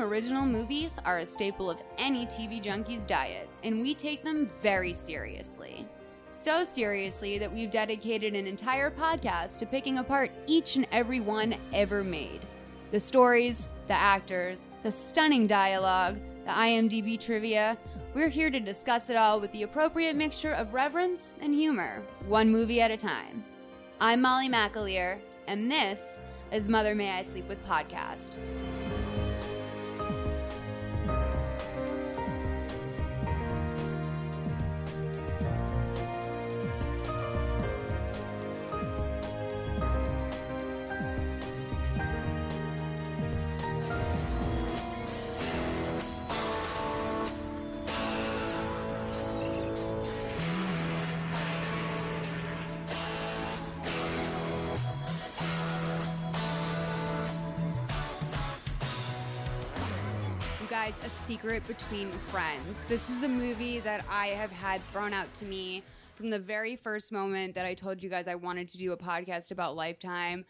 Original movies are a staple of any TV junkie's diet, and we take them very seriously. So seriously that we've dedicated an entire podcast to picking apart each and every one ever made. The stories, the actors, the stunning dialogue, the IMDb trivia. We're here to discuss it all with the appropriate mixture of reverence and humor, one movie at a time. I'm Molly McAleer, and this is Mother May I Sleep With podcast. Secret Between Friends. This is a movie that I have had thrown out to me from the very first moment that I told you guys I wanted to do a podcast about Lifetime.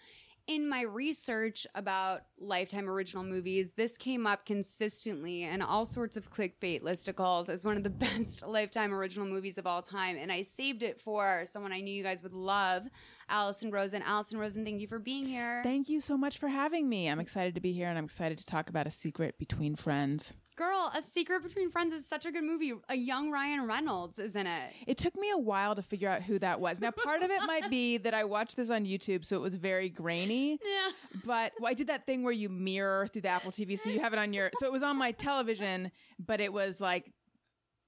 In my research about Lifetime original movies, this came up consistently in all sorts of clickbait listicles as one of the best Lifetime original movies of all time. And I saved it for someone I knew you guys would love, Alison Rosen. Alison Rosen, thank you for being here. Thank you so much for having me. I'm excited to be here and I'm excited to talk about a secret between friends. Girl, A Secret Between Friends is such a good movie. A young Ryan Reynolds is in it. It took me a while to figure out who that was. Now, part of it might be that I watched this on YouTube, so it was very grainy. Yeah. But well, I did that thing where you mirror through the Apple TV, so you have it on your. So it was on my television, but it was like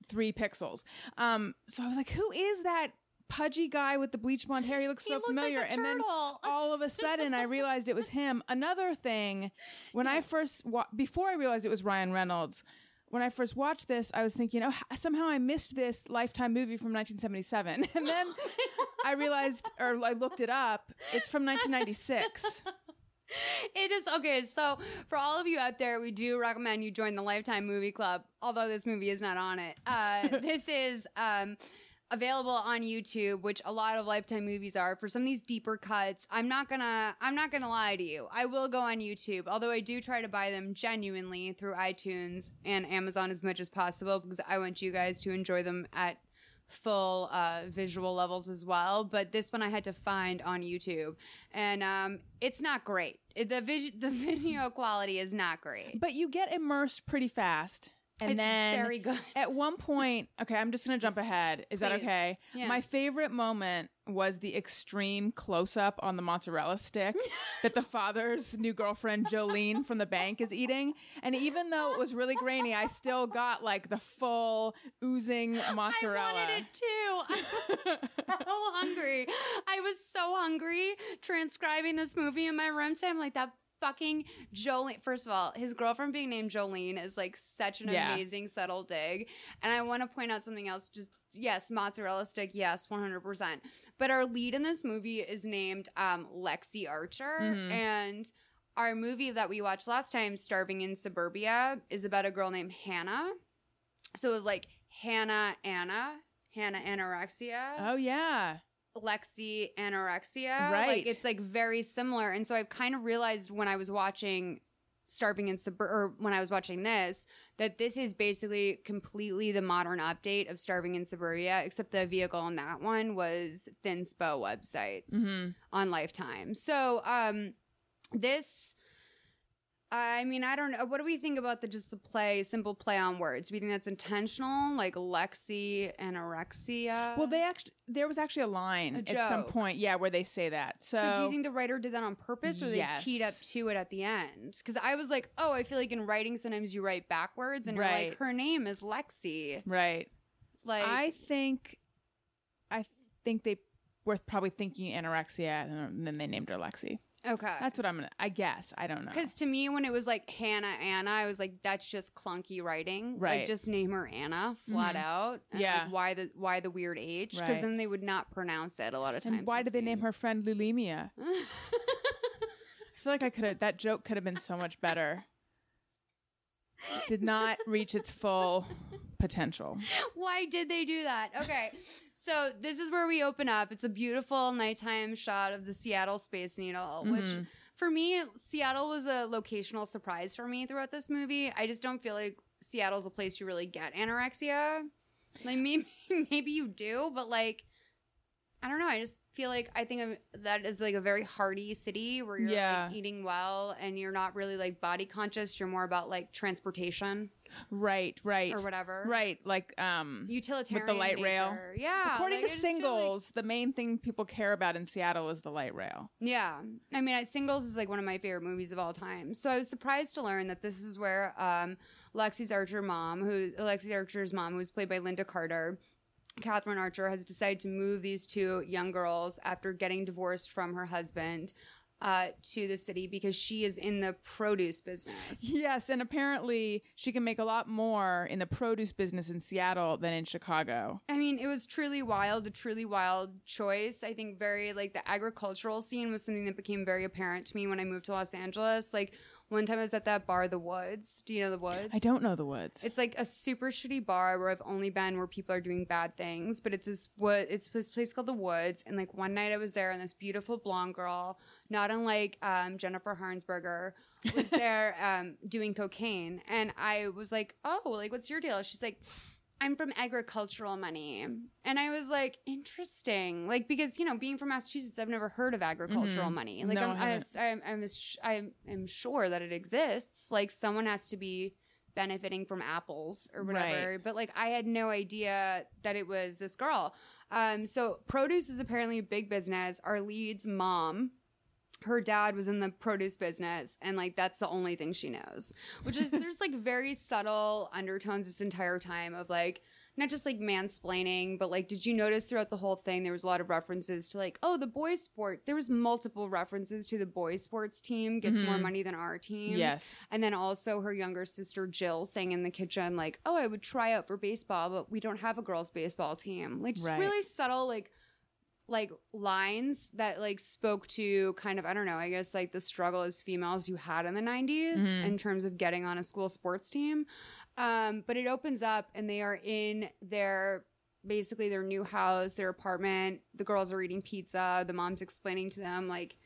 three pixels. Um, so I was like, who is that? Pudgy guy with the bleach blonde hair. He looks He so like familiar. a and then all of a sudden, I realized it was him. Another thing, when I first wa- before I realized it was Ryan Reynolds, when I first watched this, I was thinking, oh, somehow I missed this Lifetime movie from 1977, and then I realized, or I looked it up, it's from 1996. It is okay. So, for all of you out there, we do recommend you join the Lifetime Movie Club, although this movie is not on it. Uh, this is um, available on YouTube, which a lot of Lifetime movies are. For some of these deeper cuts, I'm not gonna, I'm not gonna lie to you. I will go on YouTube, although I do try to buy them genuinely through iTunes and Amazon as much as possible because I want you guys to enjoy them at full uh, visual levels as well. But this one I had to find on YouTube, and um, it's not great. The vis- the video quality is not great. But you get immersed pretty fast. And It's then very good. at one point, okay, I'm just to jump ahead. Is that okay? Yeah. My favorite moment was the extreme close up on the mozzarella stick that the father's new girlfriend, Jolene from the bank, is eating. And even though it was really grainy, I still got like the full oozing mozzarella. I wanted it too. I was so hungry. I was so hungry transcribing this movie in my room today. I'm like that fucking Jolene. First of all, his girlfriend being named Jolene is like such an Yeah. amazing subtle dig. And I want to point out something else. Just yes, mozzarella stick. Yes, 100. percent But our lead in this movie is named um, Lexi Archer, Mhm. and. Our movie that we watched last time, Starving in Suburbia, is about a girl named Hannah. So it was like Hannah Anna, Hannah anorexia, Oh, yeah. Lexi anorexia. Right. Like it's like very similar. And so I've kind of realized when I was watching Starving in Subur or when I was watching this, that this is basically completely the modern update of Starving in Suburbia, except the vehicle on that one was Thin Thinspo websites Mhm. on Lifetime. So um this I mean, I don't know. What do we think about the just the play, simple play on words? Do we think that's intentional, like Lexi anorexia? Well, they actually, there was actually a line A at some joke. point, yeah, where they say that. So, So, do you think the writer did that on purpose, or they teed up to it at the end? Because I was like, oh, I feel like in writing sometimes you write backwards, and you're Right. like, her name is Lexi. right. Like I think, I think they were probably thinking anorexia, and then they named her Lexi. Okay. That's what I'm gonna. I guess I don't know. Because to me, when it was like Hannah Anna, I was like, that's just clunky writing. Like, Right. just name her Anna flat mm-hmm. out. And Yeah. like, why the why the weird H? Because Right. then they would not pronounce it a lot of times. and why did they name her friend Lulimia? I feel like I could have. That joke could have been so much better. Did not reach its full potential. Why did they do that? Okay. So this is where we open up. It's a beautiful nighttime shot of the Seattle Space Needle, which Mhm. for me, Seattle was a locational surprise for me throughout this movie. I just don't feel like Seattle's a place you really get anorexia. Like maybe maybe you do, but like I don't know. I just feel like I think of that is like a very hearty city where you're Yeah. like eating well and you're not really like body conscious. You're more about like transportation Right, right, or whatever. right. Like um, Utilitarian light rail. Yeah. according like, to feel like- singles, the main thing people care about in Seattle is the light rail. yeah. I mean, I- Singles is like one of my favorite movies of all time. So I was surprised to learn that this is where um, Lexi's Archer mom, who Lexi Archer's mom, who was played by Lynda Carter, Catherine Archer, has decided to move these two young girls after getting divorced from her husband. Uh, to the city because she is in the produce business. Yes, and apparently she can make a lot more in the produce business in Seattle than in Chicago. I mean, it was truly wild, a truly wild choice. I think very like the agricultural scene was something that became very apparent to me when I moved to Los Angeles. Like one time I was at that bar, The Woods. Do you know The Woods? I don't know the woods. It's like a super shitty bar where I've only been where people are doing bad things, but it's this wood. It's this place called the Woods, and like one night I was there, and this beautiful blonde girl, not unlike um, Jennifer Harnsberger, was there um, doing cocaine, and I was like, "Oh, like what's your deal?" She's like. I'm from agricultural money. And I was like, interesting. Like, because, you know, being from Massachusetts, I've never heard of agricultural Mhm. money. Like, No, I'm, I. I'm, I'm, I am sure that it exists. Like, someone has to be benefiting from apples or whatever. But like, I had no idea that it was this girl. Um, so produce is apparently a big business. Our lead's mom, her dad was in the produce business, and like that's the only thing she knows. Which is there's like very subtle undertones this entire time of like not just like mansplaining, but like, did you notice throughout the whole thing there was a lot of references to like, oh, the boys' sport. There was multiple references to the boys' sports team gets more Mhm. money than our team. yes. And then also her younger sister Jill saying in the kitchen, like, oh, I would try out for baseball, but we don't have a girls' baseball team. Like just Right. really subtle, like like lines that like spoke to kind of I don't know, I guess like the struggle as females you had in the 90s Mhm. in terms of getting on a school sports team. Um, but it opens up and they are in their basically their new house, their apartment. The girls are eating pizza. The mom's explaining to them like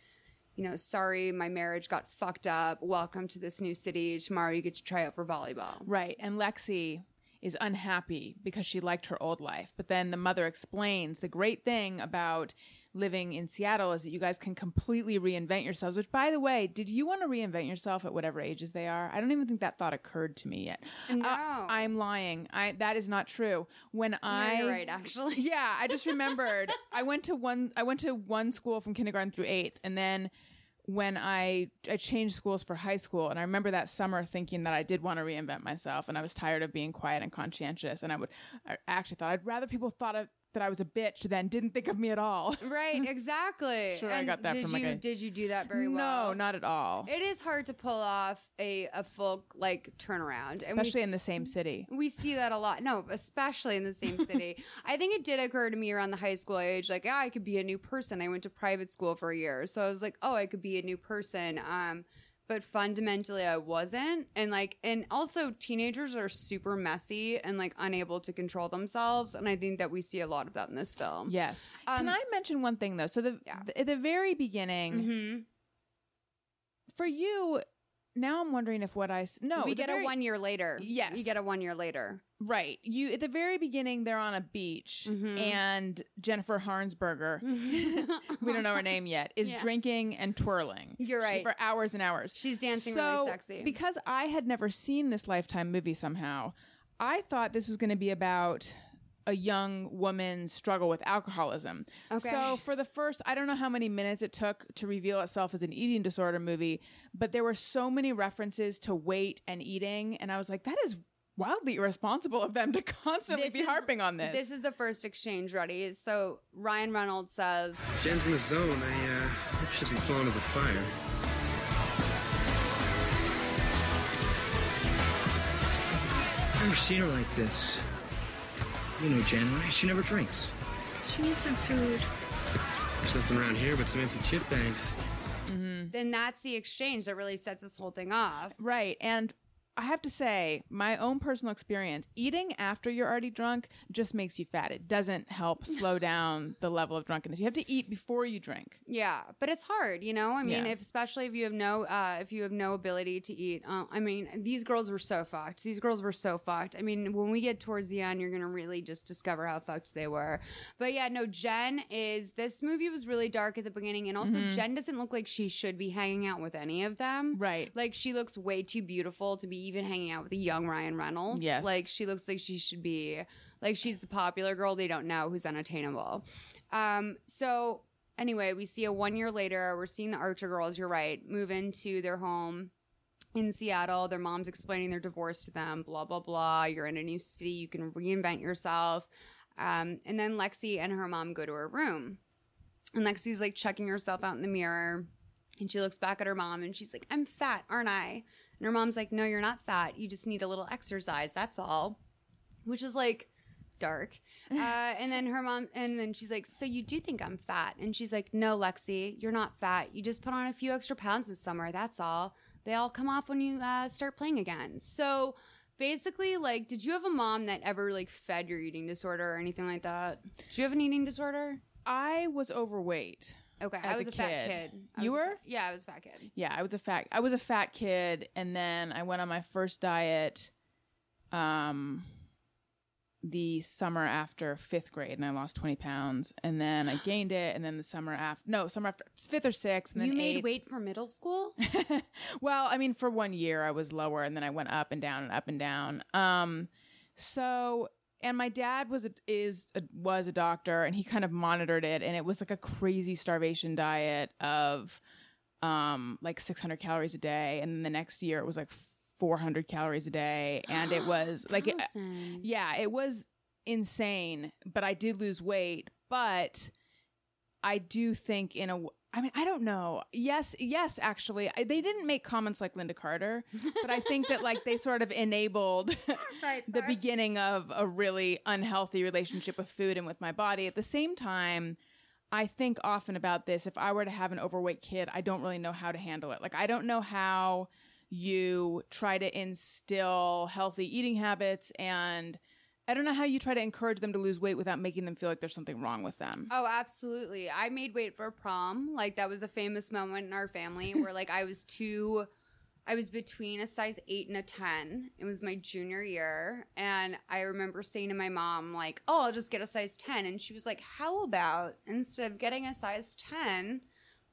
you know, sorry, my marriage got fucked up. Welcome to this new city. Tomorrow you get to try out for volleyball. Right. And Lexi is unhappy because she liked her old life. But then the mother explains the great thing about living in Seattle is that you guys can completely reinvent yourselves. Which, by the way, did you want to reinvent yourself at whatever ages they are? I don't even think that thought occurred to me yet. No. Uh, I'm lying. I that is not true. When No, I you're right, actually. yeah, I just remembered. I went to one. I went to one school from kindergarten through eighth, and then when I I changed schools for high school, and I remember that summer thinking that I did want to reinvent myself, and I was tired of being quiet and conscientious, and I would I actually thought I'd rather people thought of, that I was a bitch then didn't think of me at all. Right, exactly. Sure, I got that did from, like, you a- did you do that very well? No, not at all. It is hard to pull off a a full like turnaround, And Especially in the same city. We see that a lot. No, especially in the same city. I think it did occur to me around the high school age, like, yeah, I could be a new person. I went to private school for a year, so I was like, oh, I could be a new person. Um, but fundamentally, I wasn't. And like, and also, teenagers are super messy and like unable to control themselves. And I think that we see a lot of that in this film. Yes. Um, Can I mention one thing though? So the, Yeah. the at the very beginning, hmm for you, now I'm wondering if what I no we get very- a one year later. Yes. we get a one year later. Right. You at the very beginning they're on a beach Mhm. and Jennifer Harnsberger, we don't know her name yet, is Yeah. drinking and twirling. You're She- right. For hours and hours. She's dancing so, really sexy. Because I had never seen this Lifetime movie somehow, I thought this was going to be about a young woman's struggle with alcoholism. Okay. So for the first, I don't know how many minutes it took to reveal itself as an eating disorder movie, but there were so many references to weight and eating, and I was like, that is wildly irresponsible of them to constantly This be is- harping on this. This is the first exchange ready. So Ryan Reynolds says, Jen's in the zone. I uh, hope she doesn't fall into the fire. I've never seen her like this. You know Jen, right? She never drinks. She needs some food. There's nothing around here but some empty chip bags. then that's the exchange that really sets this whole thing off. Right. And I have to say, my own personal experience, eating after you're already drunk just makes you fat. It doesn't help slow down the level of drunkenness. You have to eat before you drink. Yeah, but it's hard, you know. I mean, Yeah. if especially if you have no, uh, if you have no ability to eat. Uh, I mean, these girls were so fucked. These girls were so fucked. I mean, when we get towards the end, you're gonna really just discover how fucked they were. But yeah, no, Jen is. This movie was really dark at the beginning, and also Jen doesn't look like she should be hanging out with any of them. Right. Like she looks way too beautiful to be even hanging out with a young Ryan Reynolds. Yes. Like she looks like she should be like she's the popular girl they don't know who's unattainable. Um so anyway, we see a 1 year later, we're seeing the Archer girls, you're right, move into their home in Seattle. Their mom's explaining their divorce to them, blah blah blah. You're in a new city, you can reinvent yourself. Um and then Lexi and her mom go to her room. And Lexi's like checking herself out in the mirror. And she looks back at her mom and she's like, I'm fat, aren't I? And her mom's like, No, you're not fat. You just need a little exercise. That's all. Which is like dark. Uh, and then her mom, and then she's like, So you do think I'm fat? And she's like, No, Lexi, you're not fat. You just put on a few extra pounds this summer. That's all. They all come off when you uh, start playing again. So basically, like, did you have a mom that ever like fed your eating disorder or anything like that? Did you have an eating disorder? I was overweight. Okay, I was a a, fat kid. kid. You were? fat- yeah, I was a fat kid. Yeah, I was a fat I was a fat kid and then I went on my first diet um the summer after fifth grade and I lost 20 pounds and then I gained it and then the summer after no summer after fifth or sixth and then You made eighth. weight for middle school? well, I mean, for one year I was lower, and then I went up and down and up and down. Um, so and my dad was a, is a, was a doctor, and he kind of monitored it, and it was like a crazy starvation diet of um like 600 calories a day, and then the next year it was like 400 calories a day, and it was like it, yeah, it was insane, but I did lose weight, but I do think in a I mean, I don't know. Yes, yes, actually. I, they didn't make comments like Lynda Carter, but I think that like they sort of enabled the beginning of a really unhealthy relationship with food and with my body. At the same time, I think often about this. If I were to have an overweight kid, I don't really know how to handle it. Like, I don't know how you try to instill healthy eating habits and I don't know how you try to encourage them to lose weight without making them feel like there's something wrong with them. Oh, absolutely. I made weight for prom. Like that was a famous moment in our family where like I was too I was between a size 8 and a 10. It was my junior year and I remember saying to my mom like, "Oh, I'll just get a size 10." And she was like, "How about instead of getting a size 10,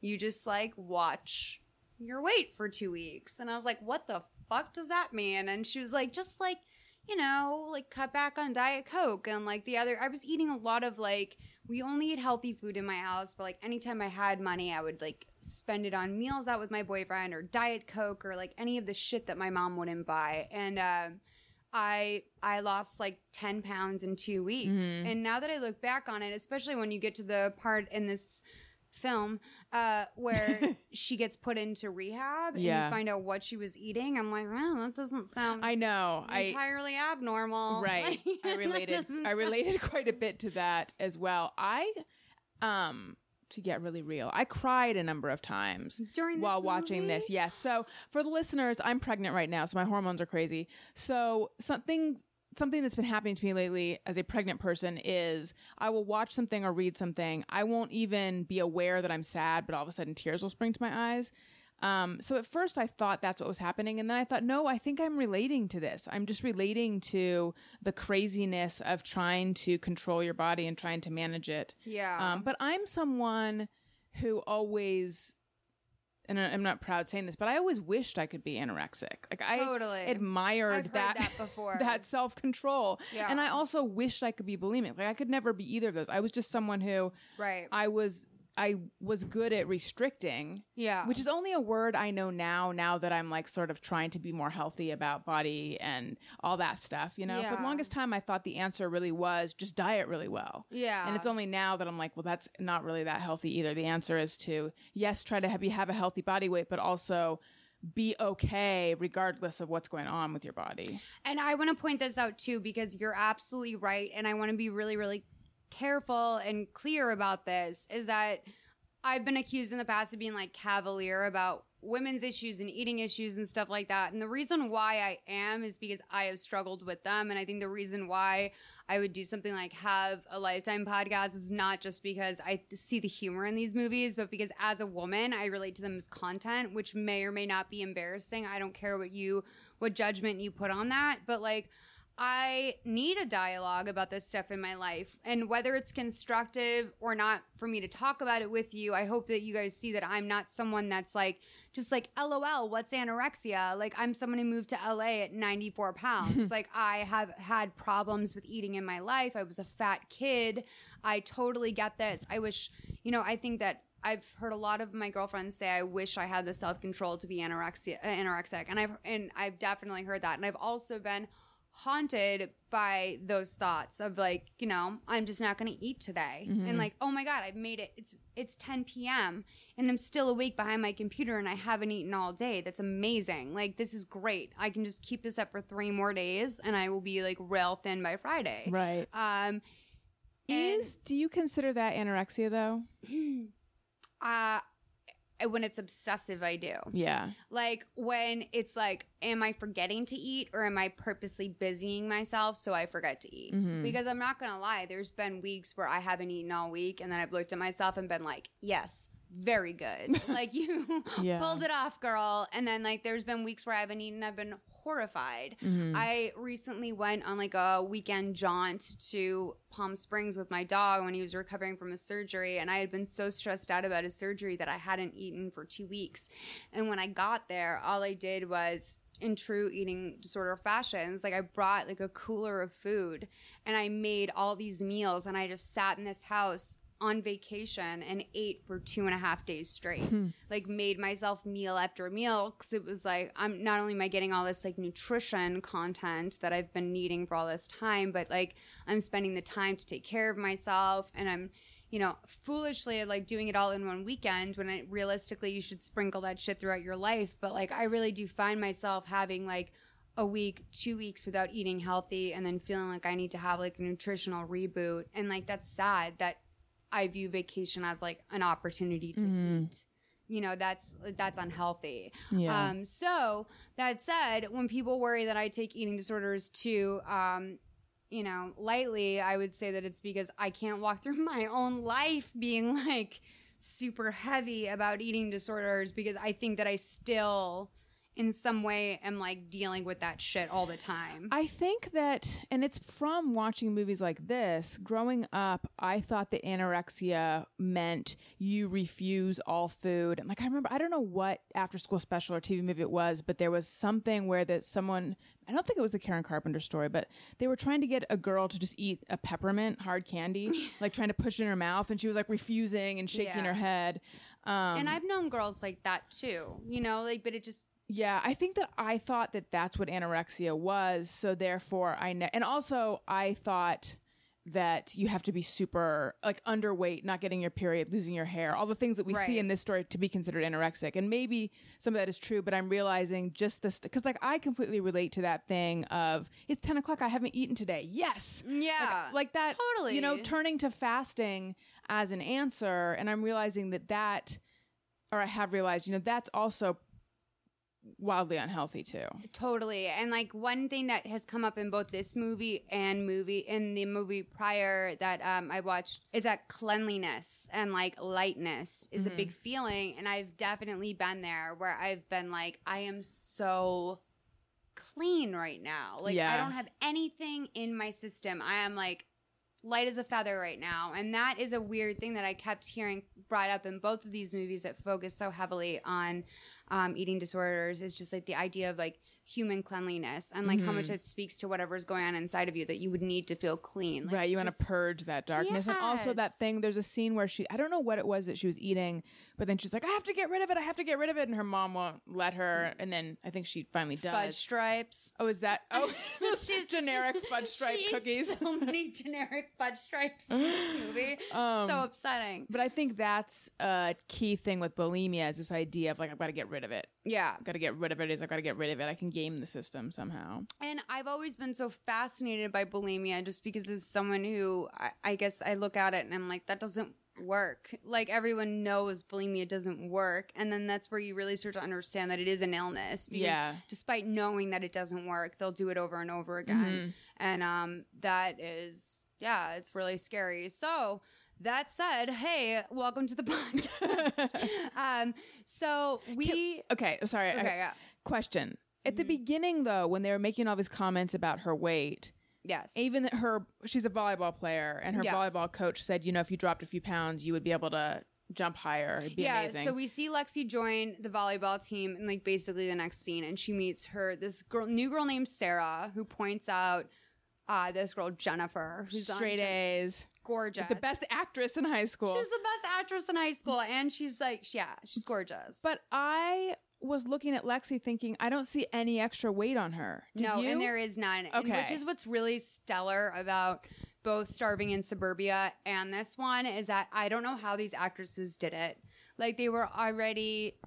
you just like watch your weight for 2 weeks?" And I was like, "What the fuck does that mean?" And she was like, "Just like you know, like cut back on Diet Coke and like the other. I was eating a lot of like, we only eat healthy food in my house, but like anytime I had money, I would like spend it on meals out with my boyfriend or Diet Coke or like any of the shit that my mom wouldn't buy. And, um, I I lost like 10 pounds in 2 weeks. And now that I look back on it, especially when you get to the part in this film uh where she gets put into rehab and you find out what she was eating, I'm like, "Oh, that doesn't sound I know. I entirely abnormal. right. Like, I related I related quite a bit to that as well. I um to get really real, I cried a number of times During this while watching this. Yes. So for the listeners, I'm pregnant right now, so my hormones are crazy. So something something that's been happening to me lately as a pregnant person is I will watch something or read something. I won't even be aware that I'm sad, but all of a sudden tears will spring to my eyes. Um, so at first I thought that's what was happening, and then I thought, no, I think I'm relating to this. I'm just relating to the craziness of trying to control your body and trying to manage it. Yeah. Um, but I'm someone who always, and I'm not proud saying this, but I always wished I could be anorexic. Like I Totally. admired that, that before. that self control. Yeah. And I also wished I could be bulimic. Like I could never be either of those. I was just someone who right. I was I was good at restricting, Yeah. which is only a word I know now. Now that I'm like sort of trying to be more healthy about body and all that stuff, you know. For the longest time, I thought the answer really was just diet really well. yeah. And it's only now that I'm like, well, that's not really that healthy either. The answer is to yes, try to have, have a healthy body weight, but also be okay regardless of what's going on with your body. And I want to point this out too because you're absolutely right. And I want to be really, really careful and clear about this is that I've been accused in the past of being like cavalier about women's issues and eating issues and stuff like that. And the reason why I am is because I have struggled with them. And I think the reason why I would do something like have a lifetime podcast is not just because I see the humor in these movies, but because as a woman, I relate to them as content, which may or may not be embarrassing. I don't care what you, what judgment you put on that. But like, I need a dialogue about this stuff in my life. And whether it's constructive or not for me to talk about it with you, I hope that you guys see that I'm not someone that's like, just like, LOL, what's anorexia? Like, I'm someone who moved to LA at 94 pounds. like, I have had problems with eating in my life. I was a fat kid. I totally get this. I wish, you know, I think that I've heard a lot of my girlfriends say I wish I had the self control to be anorexia uh, anorexic, and I've and I've definitely heard that, and I've also been haunted by those thoughts of like you know I'm just not going to eat today, and like oh my god I've made it it's it's 10 p.m. and I'm still awake behind my computer and I haven't eaten all day. That's amazing. Like this is great. I can just keep this up for three more days, and I will be like rail thin by Friday. Right. Um. Is do you consider that anorexia though? Uh, when it's obsessive, I do. Yeah. Like when it's like, am I forgetting to eat or am I purposely busying myself so I forget to eat? Mm-hmm. Because I'm not gonna lie, there's been weeks where I haven't eaten all week and then I've looked at myself and been like, yes, very good. like you Yeah. pulled it off, girl. And then like there's been weeks where I haven't eaten, I've been horrified. Mm-hmm. I recently went on like a weekend jaunt to Palm Springs with my dog when he was recovering from his surgery, and I had been so stressed out about his surgery that I hadn't eaten for two weeks. And when I got there, all I did was in true eating disorder fashions like i brought like a cooler of food and i made all these meals and i just sat in this house on vacation and ate for two and a half days straight. Hmm. Like made myself meal after meal because it was like I'm not only am I getting all this like nutrition content that I've been needing for all this time, but like I'm spending the time to take care of myself and I'm you know, foolishly like doing it all in one weekend when it, realistically you should sprinkle that shit throughout your life. But like I really do find myself having like a week, two weeks without eating healthy and then feeling like I need to have like a nutritional reboot. And like that's sad that I view vacation as like an opportunity to eat. You know, that's that's unhealthy. Yeah. Um, so that said, when people worry that I take eating disorders too, um, you know, lightly, I would say that it's because I can't walk through my own life being like super heavy about eating disorders because I think that I still in some way am like dealing with that shit all the time. I think that, and it's from watching movies like this. Growing up, I thought that anorexia meant you refuse all food. And like, I remember, I don't know what after school special or TV movie it was, but there was something where that someone, I don't think it was the Karen Carpenter story, but they were trying to get a girl to just eat a peppermint hard candy, like trying to push it in her mouth. And she was like refusing and shaking Yeah. her head. Um, and I've known girls like that too, you know, like, but it just, Yeah, I think that I thought that that's what anorexia was. So therefore, I ne- and also I thought that you have to be super like underweight, not getting your period, losing your hair, all the things that we see in this story to be considered anorexic. And maybe some of that is true, but I'm realizing just this because like I completely relate to that thing of it's 10 o'clock, I haven't eaten today. Yes. yeah. Like that, Totally. You know, turning to fasting as an answer, and I'm realizing that that, or I have realized, you know, that's also wildly unhealthy too. Totally. And like one thing that has come up in both this movie and movie in the movie prior that um, I watched is that cleanliness and like lightness is a big Mm-hmm. feeling. And I've definitely been there where I've been like, I am so clean right now. Like I don't have anything in my system. I am like light as a feather right now. And that is a weird thing that I kept hearing brought up in both of these movies that focus so heavily on um, eating disorders is just like the idea of like human cleanliness and like how much it speaks to whatever's going on inside of you that you would need to feel clean. Like, right, you want to purge that darkness, and also that thing. There's a scene where she, I don't know what it was that she was eating, but then she's like, "I have to get rid of it. I have to get rid of it," and her mom won't let her. And then I think she finally does. fudge stripes. Oh, is that? Oh, She's- generic fudge stripe cookies. So many generic fudge stripes in this movie. Um, so upsetting. But I think that's a key thing with bulimia is this idea of like I've got to get rid of it. Yeah. Got to get rid of it. Is I've got to get rid of it. I can game the system somehow. And I've always been so fascinated by bulimia just because as someone who I, I guess I look at it and I'm like, that doesn't work. Like everyone knows bulimia doesn't work. And then that's where you really start to understand that it is an illness. Because Yeah. despite knowing that it doesn't work, they'll do it over and over again. And um that is yeah, it's really scary. So that said, hey, welcome to the podcast. um, so we Okay, sorry. I- Okay, yeah. Question. At the beginning, though, when they were making all these comments about her weight, yes. even her, she's a volleyball player, and her Yes. volleyball coach said, you know, if you dropped a few pounds, you would be able to jump higher. It'd be yeah, amazing. so we see Lexi join the volleyball team in like basically the next scene, and she meets her this girl, new girl named Sarah, who points out uh, this girl Jennifer, who's on Straight A's, gorgeous, the best actress in high school. She's the best actress in high school, and she's like, yeah, she's gorgeous. but I was looking at Lexi thinking, I don't see any extra weight on her. Did no, you? and there is none. And Okay. which is what's really stellar about both Starving in Suburbia and this one is that I don't know how these actresses did it. Like they were already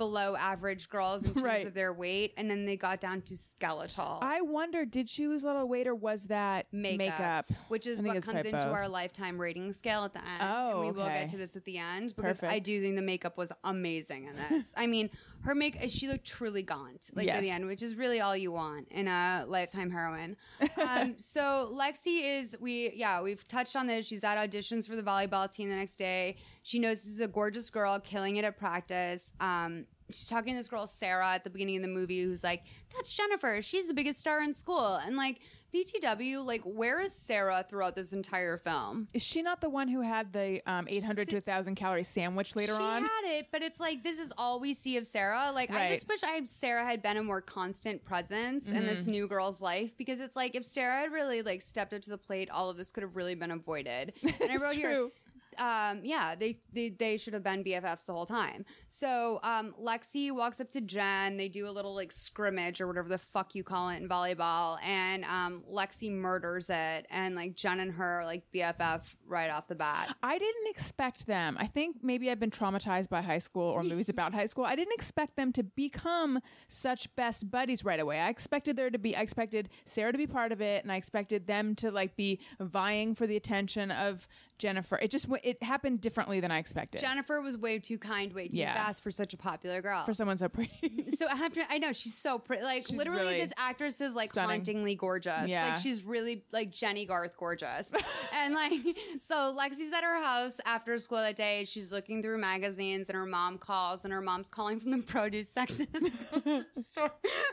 below average girls in terms Right. of their weight, and then they got down to skeletal. I wonder, did she lose a little weight or was that Makeup, makeup? which is what comes into both. our lifetime rating scale at the end. Oh, and we will get to this at the end because I do think the makeup was amazing in this. I mean, her make she looked truly gaunt, like by the end, which is really all you want in a lifetime heroine. um, so Lexi is we yeah we've touched on this. She's at auditions for the volleyball team the next day. She knows this is a gorgeous girl, killing it at practice. Um, she's talking to this girl Sarah at the beginning of the movie, who's like, "That's Jennifer. She's the biggest star in school." And like BTW, like where is Sarah throughout this entire film? Is she not the one who had the um, 800 to 1,000 calorie sandwich later she on? She had it, but it's like this is all we see of Sarah. Like I just wish I Sarah had been a more constant presence in this Mm-hmm. new girl's life because it's like if Sarah had really like stepped up to the plate, all of this could have really been avoided. And I wrote here. Um, yeah, they, they they should have been BFFs the whole time. So um, Lexi walks up to Jen. They do a little like scrimmage or whatever the fuck you call it in volleyball, and um, Lexi murders it, and like Jen and her like BFF right off the bat. I didn't expect them. I think maybe I've been traumatized by high school or movies about high school. I didn't expect them to become such best buddies right away. I expected there to be, I expected Sarah to be part of it, and I expected them to like be vying for the attention of Jennifer. It just w- it happened differently than I expected Jennifer was way too kind, way too Yeah. fast for such a popular girl. for someone so pretty. so after I know she's so pretty. Like She's literally, really this actress is like stunning. hauntingly gorgeous. Yeah. like she's really like Jennie Garth gorgeous. and like so, Lexi's at her house after school that day. She's looking through magazines, and her mom calls, and her mom's calling from the produce section of the store.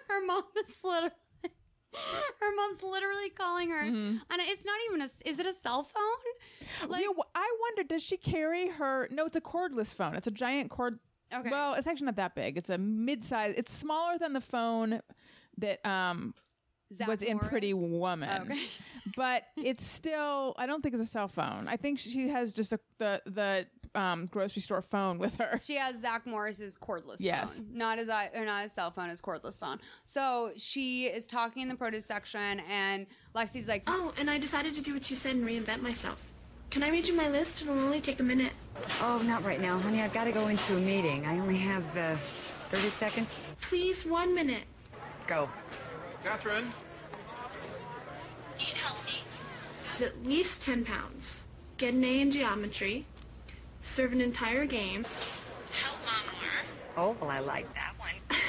Her mom is literally. Her mom's literally calling her, Mm-hmm. and it's not even a. Is it a cell phone? Like, You know, I wonder, does she carry her? No, it's a cordless phone. It's a giant cord. Okay. Well, it's actually not that big. It's a mid-size. It's smaller than the phone that um Zach was in Pretty Woman. Okay. but it's still. I don't think it's a cell phone. I think she has just a, the the um, grocery store phone with her. She has Zach Morris's cordless Yes. phone, not his i- or not his cell phone, his cordless phone. So she is talking in the produce section, and Lexi's like, Oh, and I decided to do what you said and reinvent myself. Can I read you my list? It'll only take a minute. Oh, not right now, honey. I've got to go into a meeting. I only have uh, 30 seconds. Please, one minute. Go. Catherine? Eat healthy. Lose at least 10 pounds. Get an A in geometry. Serve an entire game. Help mom more. Oh, well, I like that one.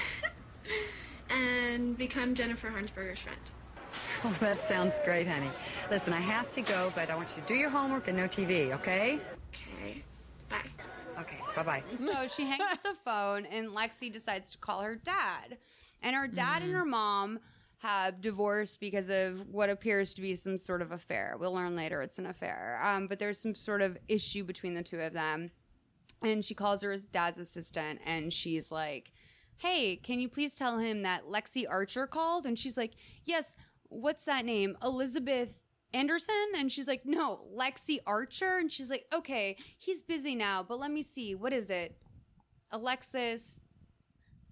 And become Jennifer Harnsberger's friend. Oh, that sounds great, honey. Listen, I have to go, but I want you to do your homework and no TV, okay? Okay. Bye. Okay, bye-bye. so she hangs up the phone, and Lexi decides to call her dad. And her dad and her mm. mom have divorced because of what appears to be some sort of affair. We'll learn later it's an affair. Um, but there's some sort of issue between the two of them. And she calls her dad's assistant, and she's like, hey, can you please tell him that Lexi Archer called? And she's like, yes, what's that name? Elizabeth Anderson? And she's like, no, Lexi Archer. And she's like, okay, he's busy now, but let me see. What is it? Alexis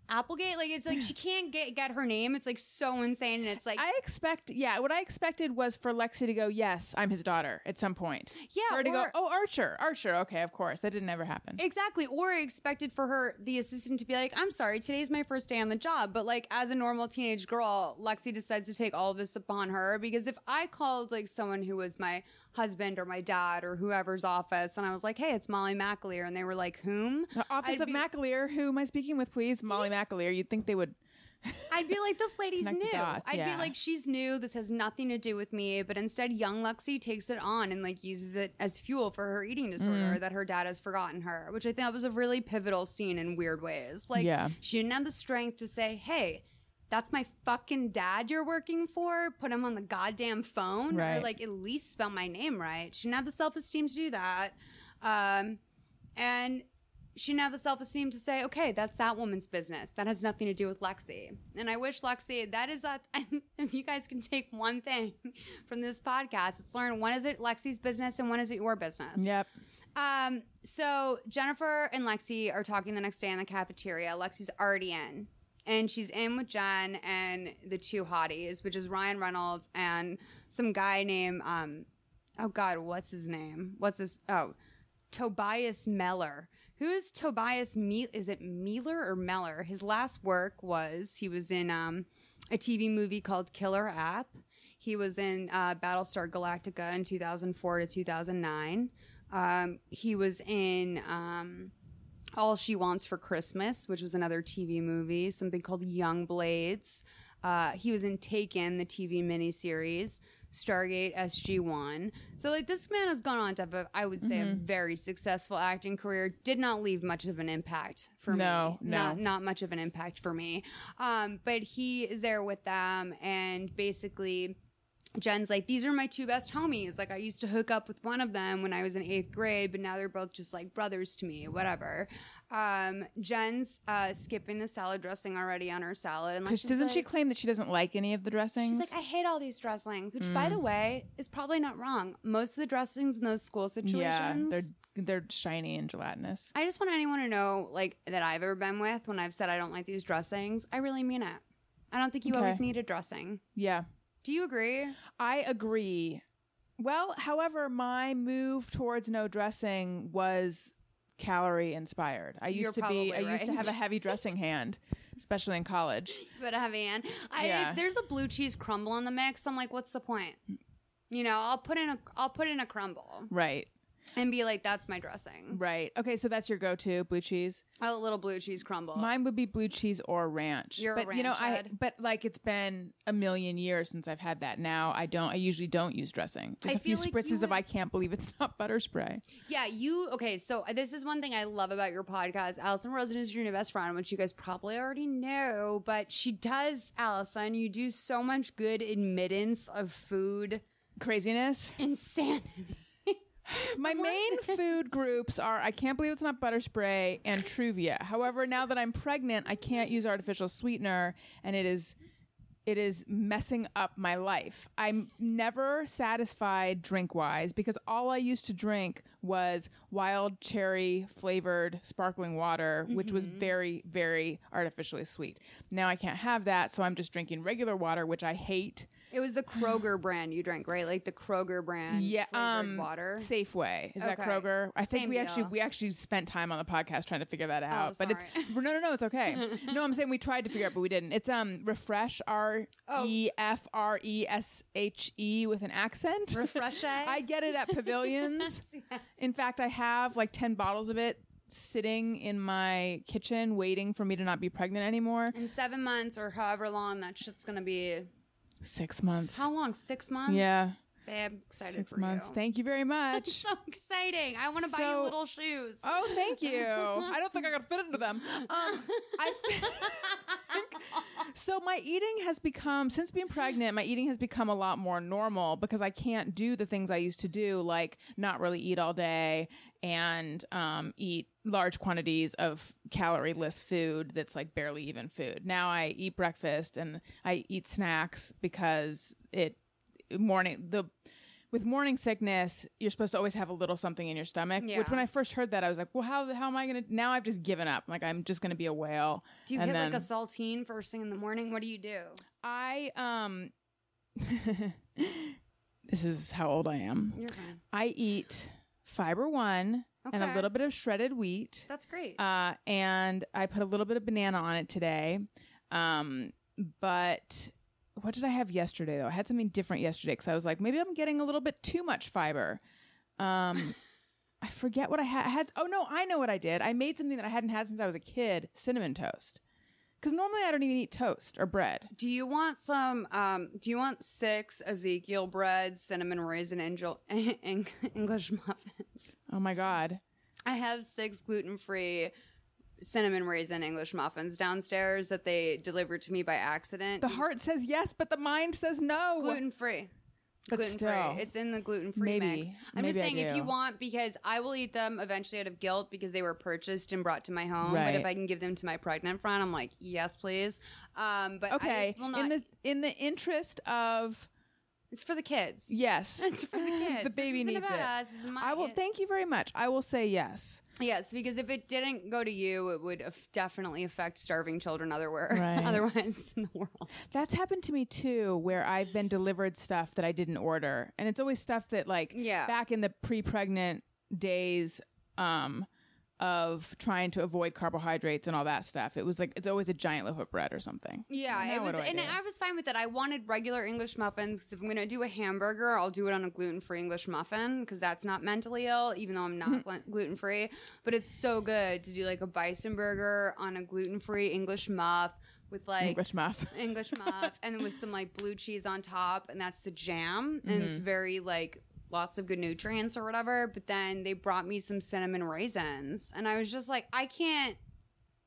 Applegate? Like, it's like she can't get, get her name. It's like so insane. And it's like, I expect, yeah, what I expected was for Lexi to go, yes, I'm his daughter at some point. Yeah, For her to go, oh, Archer, Archer. Okay, of course. That didn't ever happen. Exactly. Or I expected for her, the assistant, to be like, I'm sorry, today's my first day on the job. But like, as a normal teenage girl, Lexi decides to take all of this upon her. Because if I called like someone who was my husband or my dad or whoever's office and I was like, hey, it's Molly McAleer, and they were like, whom? the office I'd of be- McAleer, who am I speaking with, please? Molly McAleer. You'd think they would. I'd be like, this lady's Connect new. the dots, I'd yeah. be like, she's new. This has nothing to do with me. But instead, young Lexi takes it on and like uses it as fuel for her eating disorder Mm. that her dad has forgotten her, which I think was a really pivotal scene in weird ways. Like, Yeah. she didn't have the strength to say, hey, that's my fucking dad you're working for. Put him on the goddamn phone, or like at least spell my name right. She didn't have the self esteem to do that, um, and she didn't have the self esteem to say, okay, that's that woman's business. That has nothing to do with Lexi. And I wish Lexi, that is a, if you guys can take one thing from this podcast, it's learn when is it Lexi's business and when is it your business. Yep. Um, so Jennifer and Lexi are talking the next day in the cafeteria. Lexi's already in. And she's in with Jen and the two hotties, which is Ryan Reynolds and some guy named um oh god, what's his name? What's his oh Tobias Mehler. Who is Tobias Me is it Mealer or Meller? His last work was he was in um a TV movie called Killer App. He was in uh, Battlestar Galactica in 2004 to 2009. Um, he was in um, All She Wants for Christmas, which was another TV movie, something called Young Blades. Uh, he was in Taken, the TV miniseries, Stargate SG1. So, like, this man has gone on to have, a, I would say, a Mm-hmm. very successful acting career. Did not leave much of an impact for No, me. no. Not, not much of an impact for me. Um, but he is there with them and basically. Jen's like, these are my two best homies. Like, I used to hook up with one of them when I was in eighth grade, but now they're both just like brothers to me, whatever. Um, Jen's uh, skipping the salad dressing already on her salad. And like, doesn't she claim that she doesn't like any of the dressings? She's like, I hate all these dressings, which, by the way, is probably not wrong. Most of the dressings in those school situations, yeah, they're they're shiny and gelatinous. I just want anyone to know, like, that I've ever been with when I've said I don't like these dressings, I really mean it. I don't think you Okay. always need a dressing. Yeah, Do you agree? I agree. Well, however, my move towards no dressing was calorie inspired. I used You're to be I used to have a heavy dressing hand, especially in college. But a heavy hand. I, Yeah. If there's a blue cheese crumble in the mix, I'm like, what's the point? You know, I'll put in a I'll put in a crumble Right. And be like, that's my dressing. Right. Okay, so that's your go-to blue cheese. A little blue cheese crumble. Mine would be blue cheese or ranch. You're a but you know, ranch I head. but like it's been a million years since I've had that. Now I don't. I usually don't use dressing. Just I a few like spritzes of I can't believe it's not butter spray. Yeah, you okay? So uh, this is one thing I love about your podcast. Alison Rosen is your new best friend, which you guys probably already know, but she does. Alison, you do so much good admittance of food Craziness. insanity. My main food groups are I can't believe it's not butter spray and Truvia. However, now that I'm pregnant, I can't use artificial sweetener and it is it is messing up my life. I'm never satisfied drink wise because all I used to drink was wild cherry flavored sparkling water, which was mm-hmm. very, very artificially sweet. Now I can't have that, so I'm just drinking regular water, which I hate. It was the Kroger brand you drank, right? Like the Kroger brand. Yeah, um, water. Safeway is that Okay. Kroger? I think Same we actually we actually spent time on the podcast trying to figure that out. but sorry. it's no, no, no, it's okay. no, I'm saying we tried to figure it out, but we didn't. It's um Refreshe R E F R E S H E with an accent. Refreshe. I get it at pavilions. In fact, I have like ten bottles of it sitting in my kitchen waiting for me to not be pregnant anymore. in seven months or however long that shit's gonna be. Six months. How long? Six months. Yeah, Babe, excited six for months. you. Thank you very much. That's so exciting! I want to buy you little shoes. Oh, thank you. I don't think I could fit into them. Um, I So my eating has become since being pregnant, my eating has become a lot more normal because I can't do the things I used to do, like not really eat all day and um, eat large quantities of calorie-less food that's like barely even food. Now I eat breakfast and I eat snacks because it morning the with morning sickness, you're supposed to always have a little something in your stomach. Yeah. Which when I first heard that, I was like, "Well, how how am I gonna?" Now I've just given up. Like I'm just gonna be a whale. Do you And hit then- like a saltine first thing in the morning? What do you do? I um this is how old I am. You're fine. I eat fiber one and a little bit of shredded wheat. That's great. Uh, and I put a little bit of banana on it today. Um, but what did I have yesterday though? I had something different yesterday because I was like, maybe I'm getting a little bit too much fiber. Um, I forget what I had. I had. Oh no, I know what I did. I made something that I hadn't had since I was a kid: cinnamon toast. Because normally I don't even eat toast or bread. do you want some? Um, do you want six Ezekiel bread, cinnamon raisin, angel, English muffins? Oh my god. I have six gluten free cinnamon raisin English muffins downstairs that they delivered to me by accident. The heart says yes, but the mind says no. gluten free. But gluten free. still. It's in the gluten free Maybe. mix. I'm Maybe just I saying if you want because I will eat them eventually out of guilt because they were purchased and brought to my home. But if I can give them to my pregnant friend, I'm like, yes, please. Um, but I Okay. just will not. In the in the interest of it's for the kids. yes, It's for the kids. the baby needs about it. Us. This is my I will. kid. Thank you very much. I will say yes. Yes, because if it didn't go to you, it would definitely affect starving children otherwhere, Right. otherwise in the world. That's happened to me too, where I've been delivered stuff that I didn't order, and it's always stuff that like Yeah. back in the pre-pregnant days. Um, of trying to avoid carbohydrates and all that stuff. It was like it's always a giant loaf of bread or something. Yeah, Now it was, I and do? I was fine with it. I wanted regular English muffins because if I'm gonna do a hamburger, I'll do it on a gluten free English muffin because that's not mentally ill, even though I'm Mm-hmm. not gluten free. But it's so good to do like a bison burger on a gluten free English muff with like English muff. English muff and then with some like blue cheese on top, and that's the jam, and Mm-hmm. it's very like lots of good nutrients or whatever. But then they brought me some cinnamon raisins, and I was just like, I can't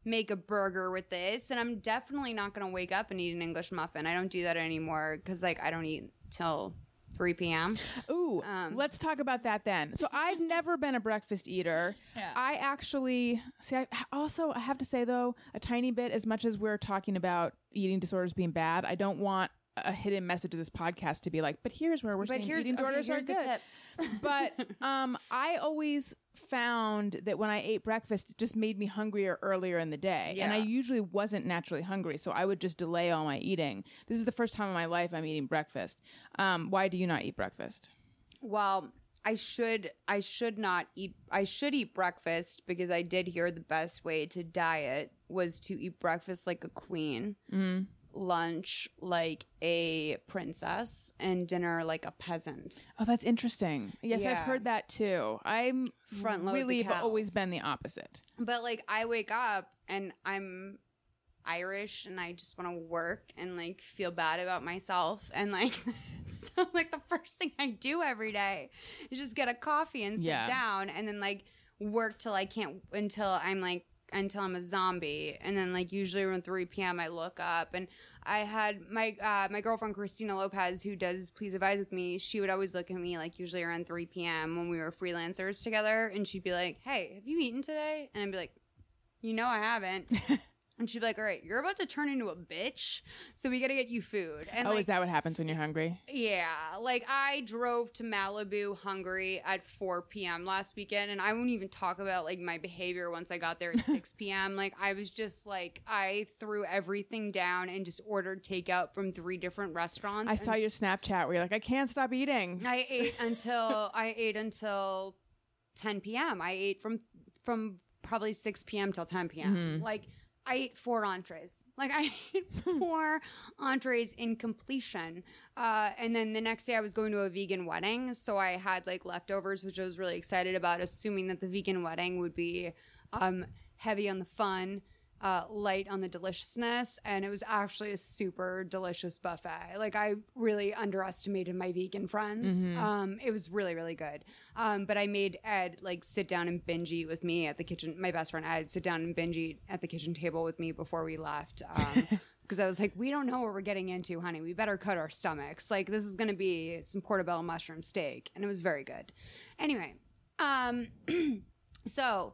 make a burger with this, and I'm definitely not gonna wake up and eat an English muffin. I don't do that anymore because like I don't eat till 3 p.m. Ooh, Um, let's talk about that then. So I've never been a breakfast eater. I actually see. I also I have to say though, a tiny bit. As much as we're talking about eating disorders being bad, I don't want a hidden message of this podcast to be like, but here's where we're But saying here's eating disorders here's are the good. but um, I always found that when I ate breakfast, it just made me hungrier earlier in the day, and I usually wasn't naturally hungry, so I would just delay all my eating. This is the first time in my life I'm eating breakfast. Um, why do you not eat breakfast? Well, I should I should not eat I should eat breakfast because I did hear the best way to diet was to eat breakfast like a queen, lunch like a princess, and dinner like a peasant. Oh, that's interesting. Yes, I've heard that too. I'm Front load the really have always been the opposite. But like I wake up and I'm Irish and I just want to work and like feel bad about myself and like so like the first thing I do every day is just get a coffee and sit Yeah. down and then like work till I can't until I'm like until I'm a zombie and then like usually around 3 p.m. I look up and I had my uh, my girlfriend Christina Lopez who does Please Advise with me she would always look at me like usually around 3 p.m. when we were freelancers together and she'd be like hey have you eaten today and I'd be like you know I haven't. and she'd be like, all right, you're about to turn into a bitch. So we got to get you food. And oh, like, is that what happens when you're hungry? yeah, like I drove to Malibu hungry at 4 p.m. last weekend, and I won't even talk about like my behavior once I got there at 6 p.m. Like I was just like I threw everything down and just ordered takeout from three different restaurants. I saw your Snapchat where you're like, I can't stop eating. I ate until I ate until 10 p.m. I ate from from probably 6 p.m. till 10 p.m. Mm-hmm. Like I ate four entrees. Like I ate four entrees in completion. Uh, and then the next day I was going to a vegan wedding, so I had like leftovers, which I was really excited about, assuming that the vegan wedding would be um, heavy on the fun uh, light on the deliciousness, and it was actually a super delicious buffet. Like I really underestimated my vegan friends. Um, it was really really good. Um, but I made Ed like sit down and binge eat with me at the kitchen. My best friend Ed sit down and binge eat at the kitchen table with me before we left. Um, because I was like, we don't know what we're getting into, honey. We better cut our stomachs. Like this is going to be some portobello mushroom steak, and it was very good. Anyway, um, so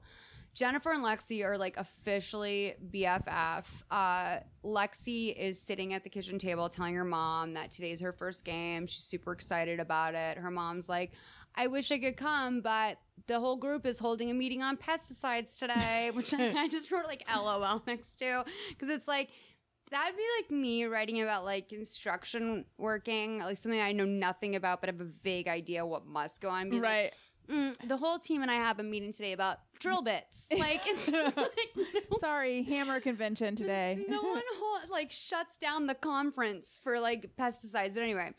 Jennifer and Lexi are like officially BFF. Uh, Lexi is sitting at the kitchen table telling her mom that today's her first game. She's super excited about it. Her mom's like, I wish I could come, but the whole group is holding a meeting on pesticides today, which I, just wrote like LOL next to because it's like, That'd be like me writing about like construction working, like something I know nothing about, but have a vague idea what must go on. Be like, Right. Mm, the whole team and I have a meeting today about drill bits. Like it's just like no, Sorry, hammer convention today. no one hol- like shuts down the conference for like pesticides. But anyway,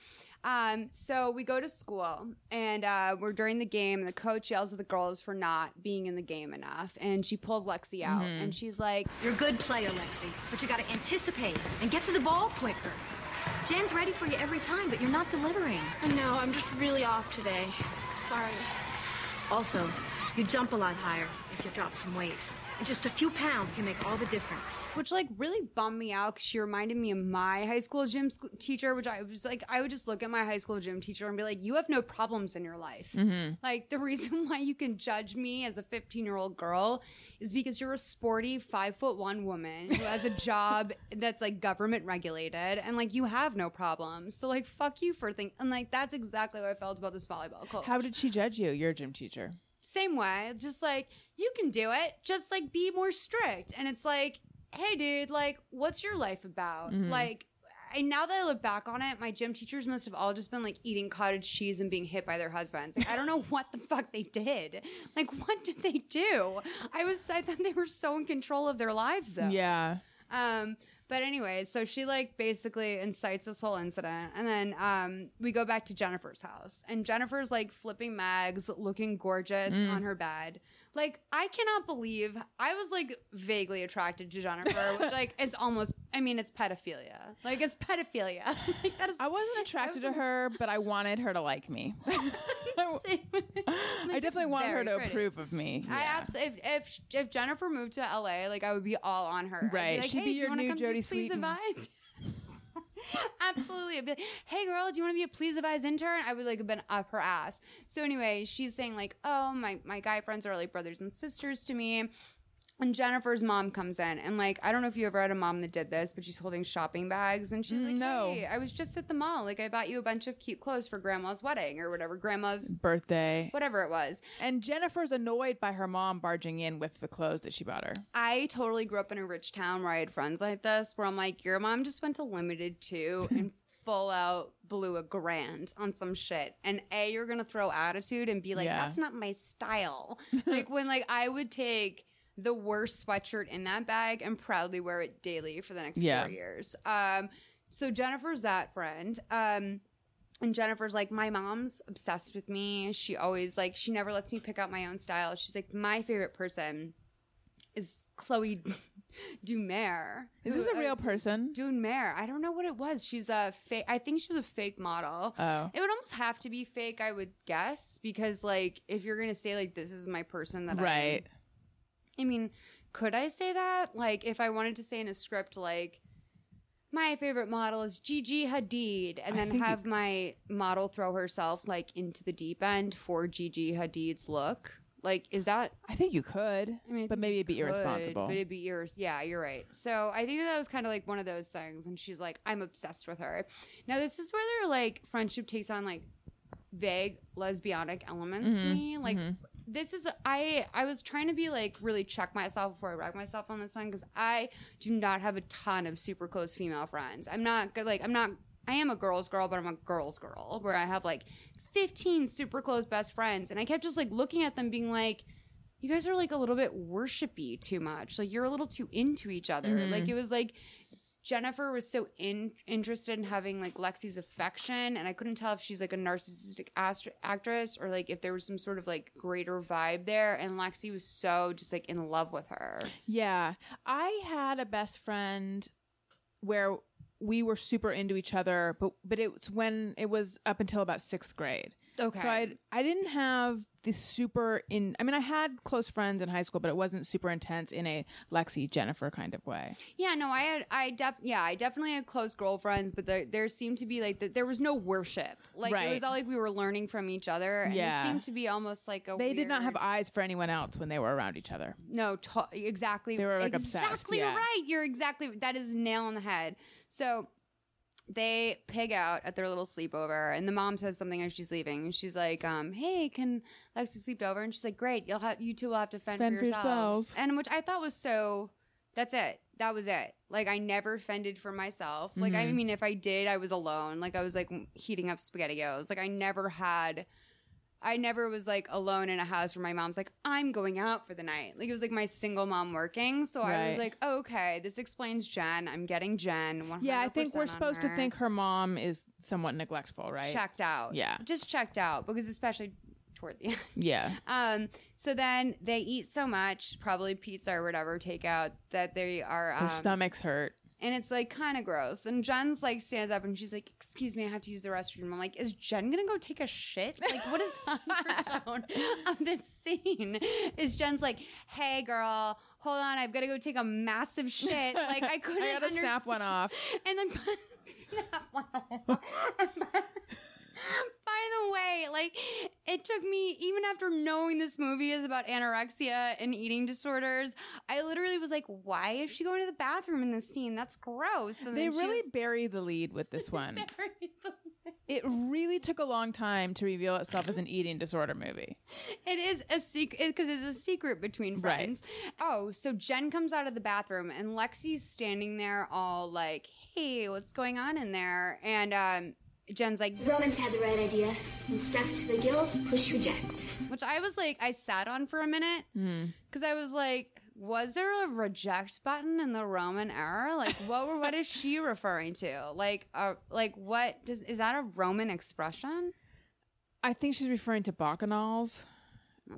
um, so we go to school and uh, we're during the game, and the coach yells at the girls for not being in the game enough, and she pulls Lexi out, and she's like, You're a good player, Lexi, but you gotta anticipate and get to the ball quicker. Jen's ready for you every time, but you're not delivering. I know, I'm just really off today. Sorry. Also, you jump a lot higher if you drop some weight. And just a few pounds can make all the difference. which like really bummed me out because she reminded me of my high school gym sc- teacher, which I was like, I would just look at my high school gym teacher and be like, you have no problems in your life. Mm-hmm. Like the reason why you can judge me as a 15 year old girl is because you're a sporty five foot one woman who has a job that's like government regulated and like you have no problems. So like, fuck you for thinking, and like that's exactly what I felt about this volleyball coach. How did she judge you, your gym teacher? Same way, just like you can do it, just like be more strict. And it's like, hey, dude, like, what's your life about? Like, I, now that I look back on it, my gym teachers must have all just been like eating cottage cheese and being hit by their husbands. Like, I don't know what the fuck they did. Like, what did they do? I was, I thought they were so in control of their lives though. Yeah. Um, but anyways, so she like basically incites this whole incident, and then um, we go back to Jennifer's house, and Jennifer's like flipping mags, looking gorgeous on her bed. Like I cannot believe I was like vaguely attracted to Jennifer, which like is almost. I mean, it's pedophilia. Like it's pedophilia. like that is. I wasn't attracted to her, but I wanted her to like me. I definitely wanted her to pretty. approve of me. I absolutely if, if if Jennifer moved to LA, like I would be all on her. Be Right. like, She'd hey, be your new Jodie Please advise. Absolutely. Like, hey girl, do you want to be a please advise intern? I would like have been up her ass. So anyway, she's saying like, oh my my guy friends are like brothers and sisters to me. And Jennifer's mom comes in and like I don't know if you ever had a mom that did this, but she's holding shopping bags and she's like, No. hey, I was just at the mall. Like I bought you a bunch of cute clothes for grandma's wedding or whatever, grandma's Birthday. whatever it was. And Jennifer's annoyed by her mom barging in with the clothes that she bought her. I totally grew up in a rich town where I had friends like this, where I'm like, your mom just went to limited two and full out blew a grand on some shit. And A, you're gonna throw attitude and be like, Yeah. that's not my style. like when like I would take the worst sweatshirt in that bag and proudly wear it daily for the next Yeah. four years. Um, so Jennifer's that friend. Um, and Jennifer's like, my mom's obsessed with me. She always like, she never lets me pick out my own style. She's like, my favorite person is Chloe Dumer. Is this a real person? Dumer. I don't know what it was. She's a fake. I think she was a fake model. Oh. It would almost have to be fake, I would guess, because like if you're gonna say like this is my person that I Right. I mean, could I say that? Like, if I wanted to say in a script, like, my favorite model is Gigi Hadid, and then have my model throw herself, like, into the deep end for Gigi Hadid's look? Like, is that. I think you could, I mean, I but maybe it'd be could, irresponsible. But it'd be yours. Yeah, you're right. So I think that was kind of like one of those things. And she's like, I'm obsessed with her. Now, this is where their, like, friendship takes on, like, vague lesbianic elements Mm-hmm. to me. Like this is I I was trying to be like really check myself before I wreck myself on this one because I do not have a ton of super close female friends. I'm not good like I'm not I am a girl's girl, but I'm a girl's girl where I have like 15 super close best friends and I kept just like looking at them being like you guys are like a little bit worshipy too much. Like you're a little too into each other. Like mm-hmm. it was like Jennifer was so in, interested in having like Lexi's affection, and I couldn't tell if she's like a narcissistic ast- actress or like if there was some sort of like greater vibe there. And Lexi was so just like in love with her. Yeah. I had a best friend where we were super into each other, but but it was when it was up until about sixth grade. Okay. So I I didn't have this super in. I mean, I had close friends in high school, but it wasn't super intense in a Lexi Jennifer kind of way. Yeah, no, I had, I def, yeah, I definitely had close girlfriends, but there, there seemed to be like the, there was no worship. Like it was all like we were learning from each other, and Yeah. it seemed to be almost like a. They did not have eyes for anyone else when they were around each other. No, to- exactly. They were, like, obsessed, Exactly yeah. right. You're exactly that is nail on the head. So they pig out at their little sleepover, and the mom says something as she's leaving. She's like, um, "Hey, can Lexi sleep over?" And she's like, "Great, you'll have you two will have to fend, Fend for for yourselves." yourselves. And which I thought was so. That's it. That was it. Like I never fended for myself. Like I Mm-hmm. mean, if I did, I was alone. Like I was like heating up spaghettios. Like I never had. I never was like alone in a house where my mom's like, I'm going out for the night. Like it was like my single mom working. So I was Right. like, oh, okay, this explains Jen. I'm getting Jen. 100% Yeah, I think we're on supposed to her. think her mom is somewhat neglectful, right? checked out. Yeah. Just checked out because especially toward the end. Yeah. Um, so then they eat so much, probably pizza or whatever takeout, that they are Their um, stomachs hurt. And it's like kind of gross. And Jen's like stands up and she's like, "Excuse me, I have to use the restroom." I'm like, "Is Jen gonna go take a shit? Like, what is the undertone of this scene?" Is Jen's like, "Hey, girl, hold on, I've got to go take a massive shit." Like, I couldn't. I gotta snap one off. and then snap one off. By the way, like it took me even after knowing this movie is about anorexia and eating disorders, I literally was like, "Why is she going to the bathroom in this scene? That's gross." And They really was bury the lead with this one. it really took a long time to reveal itself as an eating disorder movie. It is a secret because it's a secret between Right. friends. Oh, so Jen comes out of the bathroom and Lexi's standing there, all like, "Hey, what's going on in there?" And um, Jen's like, Romans had the right idea. And stuffed to the gills, push reject. which I was like, I sat on for a minute because I was like, was there a reject button in the Roman era? Like, what were, what is she referring to? Like, uh, like what does is that a Roman expression? I think she's referring to bacchanals,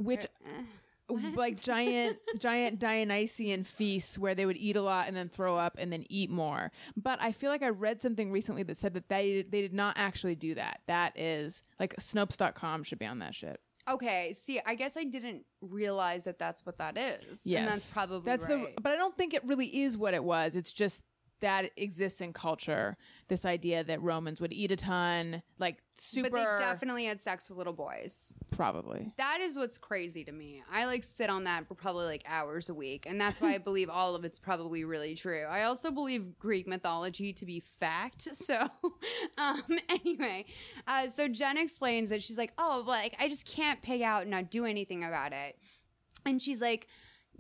which Eh. Like giant giant Dionysian feasts where they would eat a lot and then throw up and then eat more. But I feel like I read something recently that said that they they did not actually do that. That is like Snopes.com should be on that shit. Okay, see, I guess I didn't realize that that's what that is. Yes, and that's probably that's right. the. But I don't think it really is what it was. It's just that exists in culture. This idea that Romans would eat a ton, like super. But they definitely had sex with little boys. probably. That is what's crazy to me. I like sit on that for probably like hours a week, and that's why I believe all of it's probably really true. I also believe Greek mythology to be fact. So, um, anyway, uh, so Jen explains that she's like, "Oh, like I just can't pig out and not do anything about it," and she's like.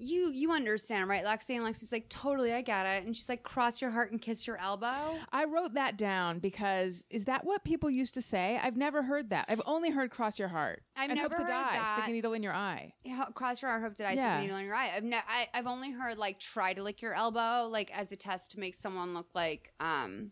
You you understand, right, Lexi? And Lexi's like, totally, I get it. And she's like, cross your heart and kiss your elbow. I wrote that down because is that what people used to say? I've never heard that. I've only heard cross your heart. I've and hope never to heard die. Stick a needle in your eye. Yeah, cross your heart, hope to die, Yeah. stick a needle in your eye. I've ne- I, I've only heard like try to lick your elbow, like as a test to make someone look like um,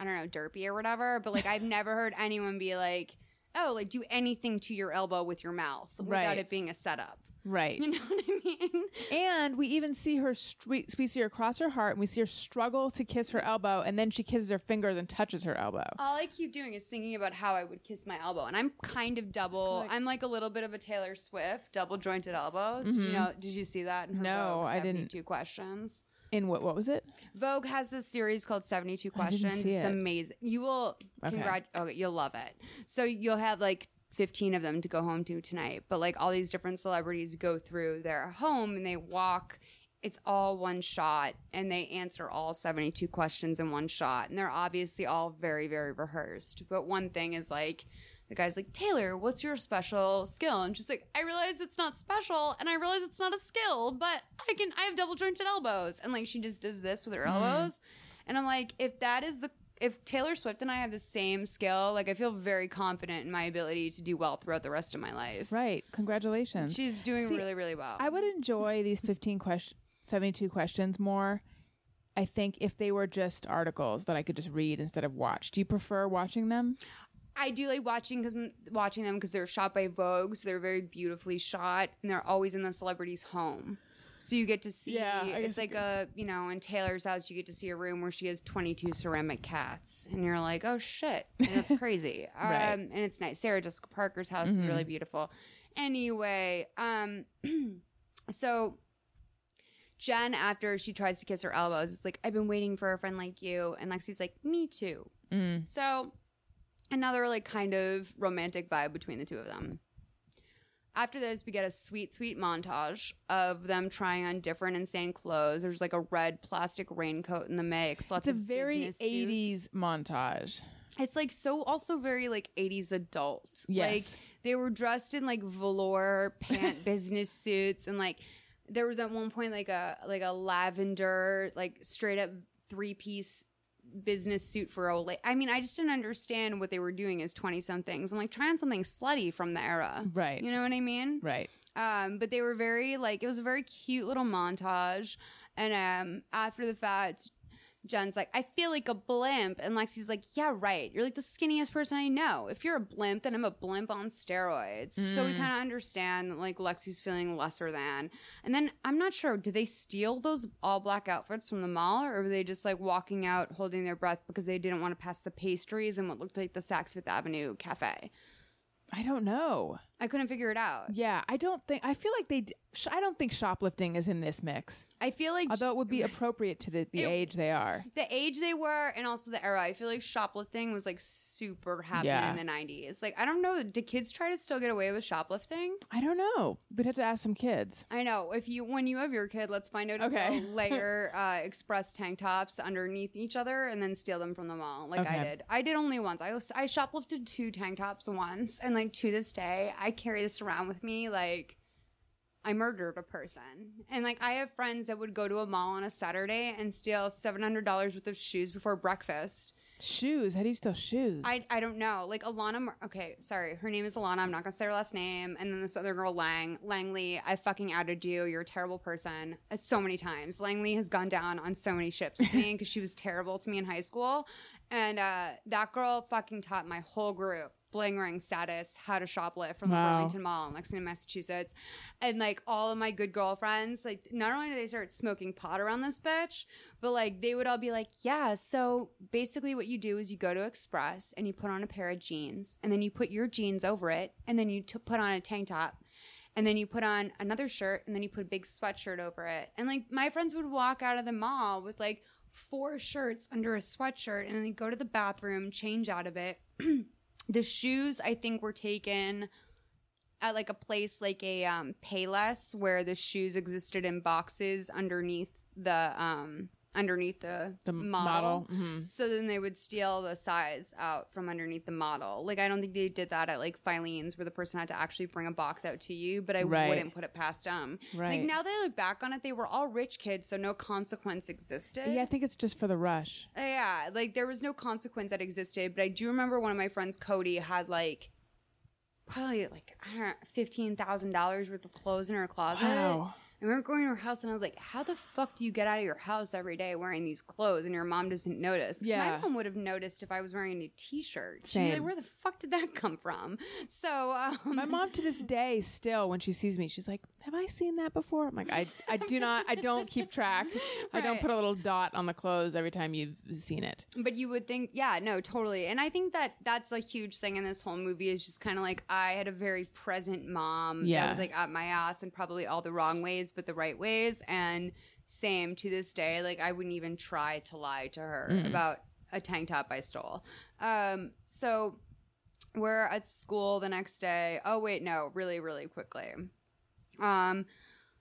I don't know, derpy or whatever. But like I've never heard anyone be like, oh, like do anything to your elbow with your mouth without Right. it being a setup. Right. You know what I mean? And we even see her, stre- we see her cross her heart and we see her struggle to kiss her elbow and then she kisses her fingers and touches her elbow. All I keep doing is thinking about how I would kiss my elbow, and I'm kind of double. I'm like a little bit of a Taylor Swift, double jointed elbows. Did you know? Did you see that? In her Mm-hmm. No, I didn't. Two questions. In what, what was it? Vogue has this series called 72 I didn't Questions. see It's amazing. You will Okay. congrat okay, you'll love it. So you'll have like 15 of them to go home to tonight, but like all these different celebrities go through their home and they walk it's all one shot and they answer all 72 questions in one shot and they're obviously all very very rehearsed. But one thing is like the guy's like, Taylor, what's your special skill? And she's like, I realize it's not special and I realize it's not a skill, but I can, I have double jointed elbows. And like, she just does this with her mm-hmm. elbows. And I'm like, if that is the, if Taylor Swift and I have the same skill, like I feel very confident in my ability to do well throughout the rest of my life. Right. Congratulations. She's doing See, really, really well. I would enjoy these 15 question 72 questions more. I think if they were just articles that I could just read instead of watch. Do you prefer watching them? I do like watching because watching them because they're shot by Vogue, so they're very beautifully shot, and they're always in the celebrity's home. So you get to see Yeah, it's like a you know in Taylor's house you get to see a room where she has 22 ceramic cats and you're like oh shit and that's crazy um, Right. and it's nice. Sarah Jessica Parker's house is really beautiful. Anyway, um, so Jen after she tries to kiss her elbows is like I've been waiting for a friend like you and Lexi's like me too. So another like kind of romantic vibe between the two of them. After this, we get a sweet, sweet montage of them trying on different insane clothes. There's like a red plastic raincoat in the mix. Lots It's a of very business suits. 80s montage. It's like so also very like 80s adult. Yes. Like they were dressed in like velour pant business suits and like there was at one point like a like a lavender like straight up three piece business suit for late. I mean, I just didn't understand what they were doing as 20 somethings. I'm like trying something slutty from the era. Right. You know what I mean? Right. Um, but they were very like it was a very cute little montage. And um, after the fact, Jen's like, I feel like a blimp, and Lexi's like, Yeah, right. You're like the skinniest person I know. If you're a blimp, then I'm a blimp on steroids. So we mm. kind of understand that like Lexi's feeling lesser than. And then I'm not sure, did they steal those all black outfits from the mall, or were they just like walking out holding their breath because they didn't want to pass the pastries and what looked like the Saks Fifth Avenue cafe? I don't know. I couldn't figure it out. Yeah, I don't think. I feel like they. d- sh- I don't think shoplifting is in this mix. I feel like Although it would be appropriate to the, the It- age they are. the age they were and also the era. I feel like shoplifting was like super happening Yeah. in the 90s. Like, I don't know. do kids try to still get away with shoplifting? I don't know. We'd have to ask some kids. I know. If you, when you have your kid, let's find out Okay. layer uh, express tank tops underneath each other and then steal them from the mall, like I did. I did only once. I was, I shoplifted two tank tops once, and like to this day, I carry this around with me, like. I murdered a person. And like I have friends that would go to a mall on a Saturday and steal $700 worth of shoes before breakfast. Shoes. How do you steal shoes? I, I don't know. Like Alana, Mar- okay, sorry. Her name is Alana. I'm not gonna say her last name. And then this other girl, Lang, Langley. I fucking outed you. You're a terrible person. Uh, So many times. Langley has gone down on so many ships with me because she was terrible to me in high school. And uh, that girl fucking taught my whole group bling ring status, how to shoplift from the Burlington Mall in Lexington, Massachusetts. And like all of my good girlfriends, like not only did they start smoking pot around this bitch, but like they would all be like, yeah, so basically what you do is you go to Express and you put on a pair of jeans and then you put your jeans over it and then you t- put on a tank top and then you put on another shirt and then you put a big sweatshirt over it. And like my friends would walk out of the mall with like four shirts under a sweatshirt and then they go to the bathroom, change out of it. the shoes I think were taken at like a place like a um Payless where the shoes existed in boxes underneath the um underneath the, The model. model, mhm. So then they would steal the size out from underneath the model. Like I don't think they did that at like Filene's where the person had to actually bring a box out to you, but I Right. wouldn't put it past them. Right. Like now that I look back on it, they were all rich kids, so no consequence existed. yeah, I think it's just for the rush. Uh, Yeah, like there was no consequence that existed, but I do remember one of my friends, Cody, had like probably like I don't know, fifteen thousand dollars worth of clothes in her closet. Wow. And we were going to her house, and I was like, "How the fuck do you get out of your house every day wearing these clothes?" And your mom doesn't notice? Yeah. my mom would have noticed if I was wearing a new T-shirt. She'd be like. "Where the fuck did that come from?" So um, My mom to this day still when she sees me, she's like, "Have I seen that before?" I'm like, "I I do not. I don't keep track. I don't put a little dot on the clothes every time you've seen it." But you would think, yeah, no, totally. And I think that that's a huge thing in this whole movie is just kind of like I had a very present mom Yeah. that was like at my ass and probably all the wrong ways, but the right ways. And same to this day, like I wouldn't even try to lie to her Mm. about a tank top I stole. Um, so we're at school the next day. Oh wait, no, really, really quickly. Um,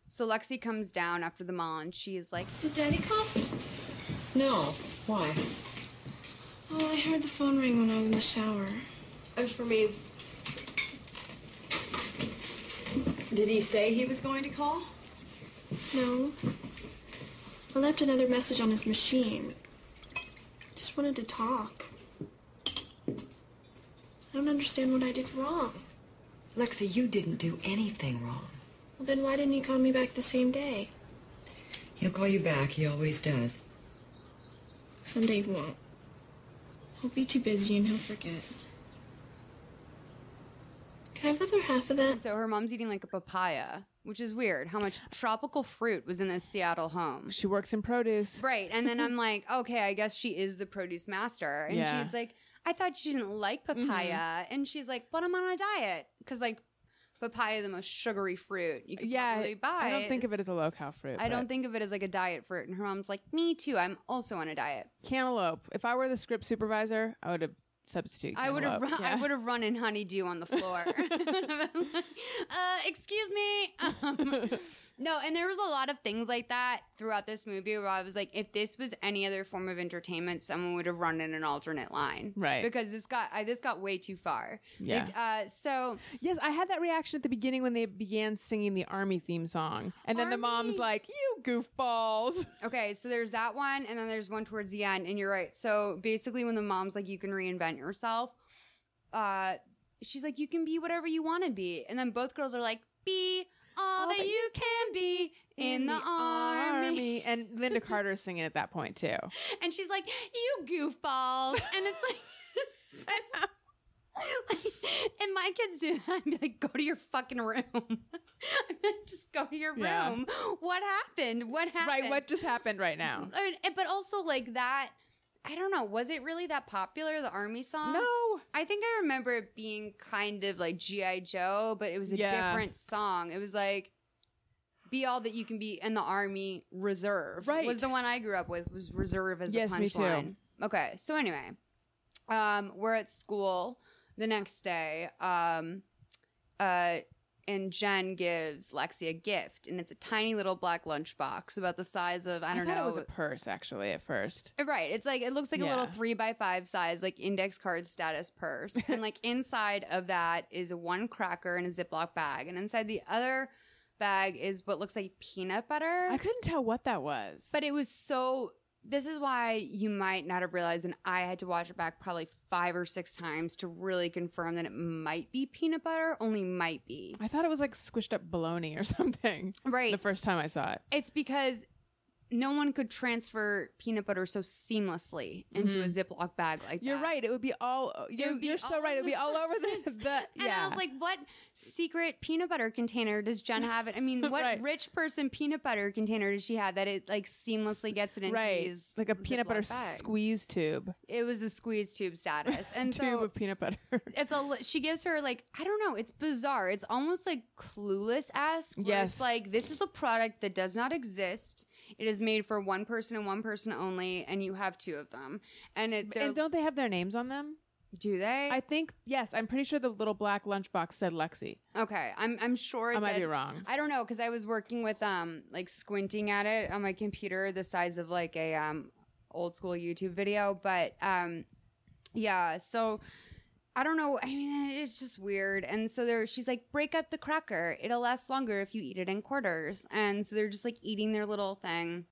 so Lexi comes down after the mall and she's like, Did Daddy call? No. Why? Oh, I heard the phone ring when I was in the shower. It was for me. Did he say he was going to call? No. I left another message on his machine. Just wanted to talk. I don't understand what I did wrong. Lexi, you didn't do anything wrong. Well, then why didn't he call me back the same day? He'll call you back. He always does. Someday he won't. He'll be too busy and he'll forget. Can I have the other half of that? So her mom's eating like a papaya, which is weird. How much tropical fruit was in this Seattle home? She works in produce. Right. And then I'm like, okay, I guess she is the produce master. And Yeah. she's like, I thought she didn't like mm-hmm. papaya. And she's like, but I'm on a diet. Because, like, papaya, the most sugary fruit you could Yeah, probably buy. I don't think of it as a low cal fruit. I don't but think of it as like a diet fruit. And her mom's like, me too. I'm also on a diet. cantaloupe. If I were the script supervisor, I would have substituted. I would have run, I would have run in honeydew on the floor. uh, excuse me. Um, no, and there was a lot of things like that throughout this movie where I was like, if this was any other form of entertainment, someone would have run in an alternate line, Right. Because this got I, this got way too far. Yeah. Like, uh, so Yes, I had that reaction at the beginning when they began singing the army theme song, and then the mom's like, "You goofballs." Okay, so there's that one, and then there's one towards the end, and you're right. So basically, when the mom's like, "You can reinvent yourself," uh, she's like, "You can be whatever you want to be," and then both girls are like, "Be all, that, you can be in, the, army. and Linda Carter's singing at that point too. and she's like, "You goofballs," and it's like. and my kids do that. I'd be like, go to your fucking room. I'd be like, just go to your room. Yeah. What happened? What happened? Right, what just happened right now? But also like that. I don't know. Was it really that popular? The army song? No. I think I remember it being kind of like GI Joe, but it was a Yeah. different song. It was like "Be All That You Can Be" in the Army Reserve. Right. was the one I grew up with. Was Reserve as Yes, too. punchline. Okay, so anyway, um, we're at school the next day. Um, uh, and Jen gives Lexi a gift, and it's a tiny little black lunchbox about the size of I don't thought know. it was a purse actually at first. Uh, right. It's like it looks like a little three by five size, like index card status purse. and like inside of that is one cracker in a Ziploc bag. And inside the other bag is what looks like peanut butter. I couldn't tell what that was. but it was so this is why you might not have realized, and I had to watch it back probably five or six times to really confirm that it might be peanut butter, only might be. I thought it was like squished up bologna or something. Right. The first time I saw it. It's because no one could transfer peanut butter so seamlessly into a Ziploc bag like that. Mm-hmm. You're right. It would be all. You're, be you're so right. It would be all over the. the And. I was like, what secret peanut butter container does Jen have? It. I mean, what Right. rich person peanut butter container does she have that it like seamlessly gets it into right. these Like a peanut Ziploc butter bags? squeeze tube. It was a squeeze tube status, and tube so of peanut butter. it's a she gives her like I don't know. It's bizarre. It's almost like clueless esque. Yes. It's like this is a product that does not exist. It is made for one person and one person only, and you have two of them. And it and don't they have their names on them? do they? I think yes. I'm pretty sure the little black lunchbox said Lexi. Okay, I'm I'm sure I might be wrong. I don't know because I was working with um like squinting at it on my computer the size of like a um old school YouTube video, but um yeah, so I don't know. I mean, it's just weird. And so there, she's like, break up the cracker. It'll last longer if you eat it in quarters. And so they're just like eating their little thing.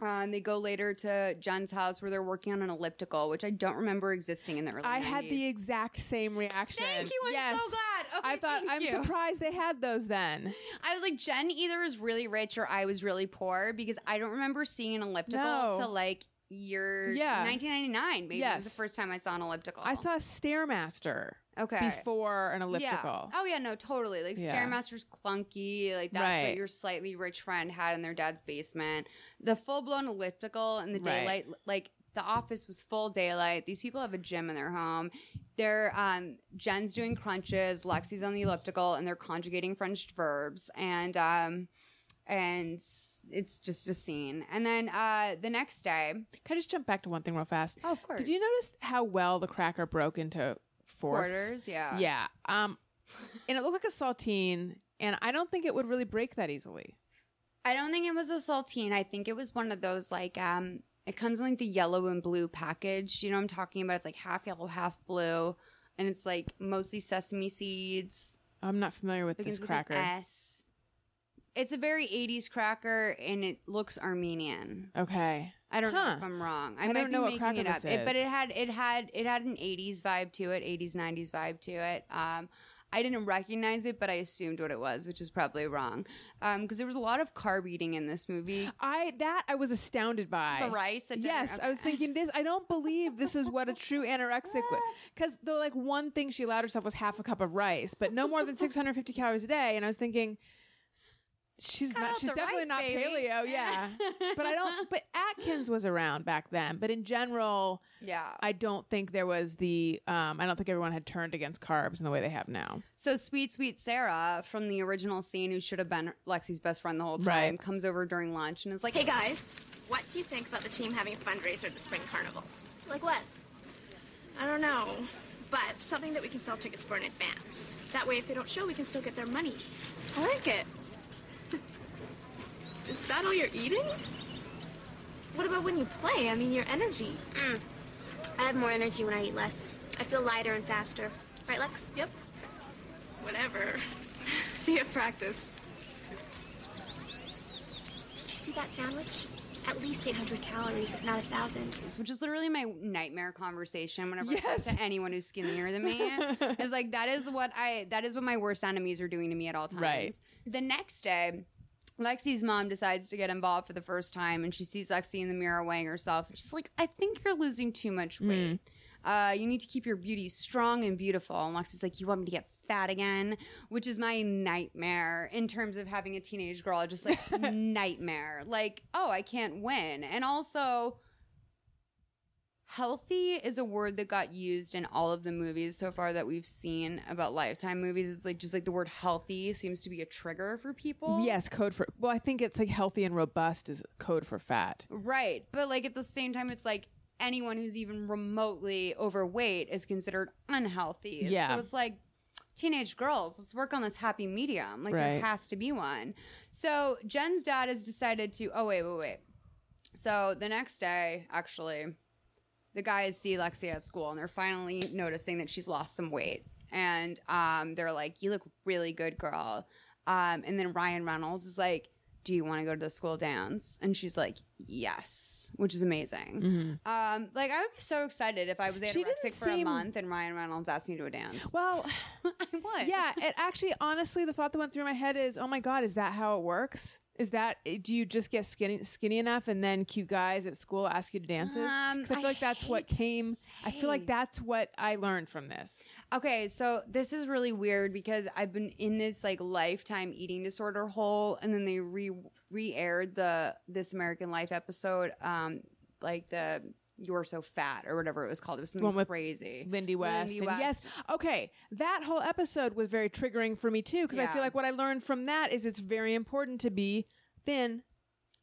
Uh, and they go later to Jen's house where they're working on an elliptical, which I don't remember existing in the early. I had the exact same reaction. Thank you. I'm yes. so glad. Okay, I thought I'm you. surprised they had those then. I was like, Jen either was really rich or I was really poor because I don't remember seeing an elliptical No. till like year Yeah. 1999. Maybe it was the first time I saw an elliptical. I saw a Stairmaster okay before an elliptical. Yeah. Oh yeah, no, totally. Like Yeah. Stairmaster's clunky. Like that's Right. what your slightly rich friend had in their dad's basement. The full blown elliptical in the Right. daylight, like the office was full daylight. These people have a gym in their home. They're um Jen's doing crunches, Lexi's on the elliptical, and they're conjugating French verbs. And um and it's just a scene. And then uh the next day, Can I just jump back to one thing real fast? oh, of course, Did you notice how well the cracker broke into fourths? quarters? Yeah, Yeah. Um, and it looked like a saltine, and I don't think it would really break that easily. I don't think it was a saltine. I think it was one of those like um it comes in like the yellow and blue package. Do you know what I'm talking about? It's like half yellow, half blue, and it's like mostly sesame seeds. I'm not familiar with Begins this with cracker. an S. It's a very 80s cracker and it looks Armenian. Okay. I don't know if I'm wrong. I, might don't be know what making cracker it up. this It- but is. it had it had it had an 80s vibe to it, 80s 90s vibe to it. Um, I didn't recognize it, but I assumed what it was, which is probably wrong. Because there was a lot of carb eating in this movie. I that I was astounded by The rice at dinner? Yes, I was Okay. thinking this. I don't believe this is what a true anorexic would. Because the like one thing she allowed herself was half a cup of rice, but no more than 650 calories a day. And I was thinking, she's Cut not. She's definitely rice, not baby. paleo. Yeah, but I don't. But Atkins was around back then. But in general, Yeah. I don't think there was the. Um, I don't think everyone had turned against carbs in the way they have now. So sweet, sweet Sarah from the original scene, who should have been Lexi's best friend the whole time, Right. comes over during lunch and is like, Hey guys, what do you think about the team having a fundraiser at the Spring Carnival? Like what? I don't know, but something that we can sell tickets for in advance. That way, if they don't show, we can still get their money. I like it. Is that all you're eating? What about when you play? I mean, your energy. Mm. I have more energy when I eat less. I feel lighter and faster. Right, Lex? Yep. Whatever. See you at practice. Did you see that sandwich? At least 800 calories, if not a thousand. which is literally my nightmare conversation whenever I talk to anyone who's skinnier than me. It's like that is what I that is what my worst enemies are doing to me at all times. Right. The next day, Lexi's mom decides to get involved for the first time and she sees Lexi in the mirror weighing herself and she's like, I think you're losing too much weight. Uh, you need to keep your beauty strong and beautiful. And Lexi's like, You want me to get fat again? Which is my nightmare in terms of having a teenage girl, just like nightmare. Like, oh, I can't win. And also, healthy is a word that got used in all of the movies so far that we've seen about lifetime movies it's like just like the word healthy seems to be a trigger for people Yes, code for. Well, I think it's like healthy and robust is code for fat. right but like at the same time it's like anyone who's even remotely overweight is considered unhealthy Yeah. so it's like teenage girls let's work on this happy medium like there has to be one so jen's dad has decided to oh wait wait wait so the next day actually the guys see Lexi at school and they're finally noticing that she's lost some weight. And um, they're like, You look really good, girl. Um, and then Ryan Reynolds is like, Do you want to go to the school dance? And she's like, Yes, which is amazing. Um, like, I would be so excited if I was Mm-hmm. Anorexic for a month and Ryan Reynolds asked me to a dance. Well, I would. yeah, it actually, honestly, the thought that went through my head is, oh my god, is that how it works? Is that do you just get skinny skinny enough and then cute guys at school ask you to dances? Um, I feel I like that's what came. I feel like that's what I learned from this. Okay, so this is really weird because I've been in this like lifetime eating disorder hole, and then they re re aired the This American Life episode, um, like the You're So Fat or whatever it was called. It was something One with crazy. Lindy West. Lindy and yes, okay, that whole episode was very triggering for me too because I Yeah. feel like what I learned from that is it's very important to be thin.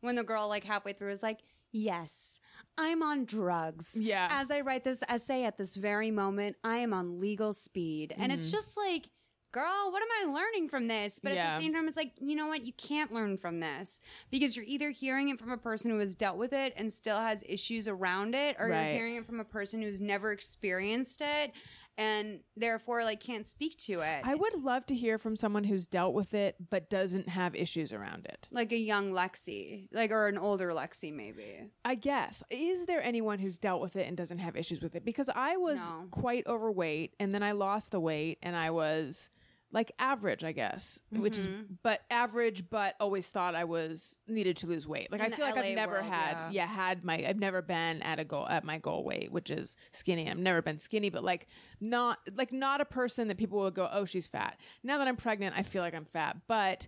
when the girl like halfway through is like, "Yes, I'm on drugs." Yeah. As I write this essay at this very moment, I am on legal speed, and it's mm-hmm. just like. Girl, what am I learning from this? But at the same time, it's like, you know what? You can't learn from this because you're either hearing it from a person who has dealt with it and still has issues around it, or Right. you're hearing it from a person who's never experienced it and therefore like can't speak to it. I would love to hear from someone who's dealt with it but doesn't have issues around it. like a young Lexi, like or an older Lexi, maybe. I guess. Is there anyone who's dealt with it and doesn't have issues with it? Because I was No. quite overweight and then I lost the weight and I was like average, I guess, which is Mm-hmm. but average, but always thought I was needed to lose weight. Like In I feel like LA I've never world, had, yeah. yeah. had my, I've never been at a goal at my goal weight, which is skinny. I've never been skinny, but like not like not a person that people would go, oh, she's fat. Now that I'm pregnant, I feel like I'm fat, but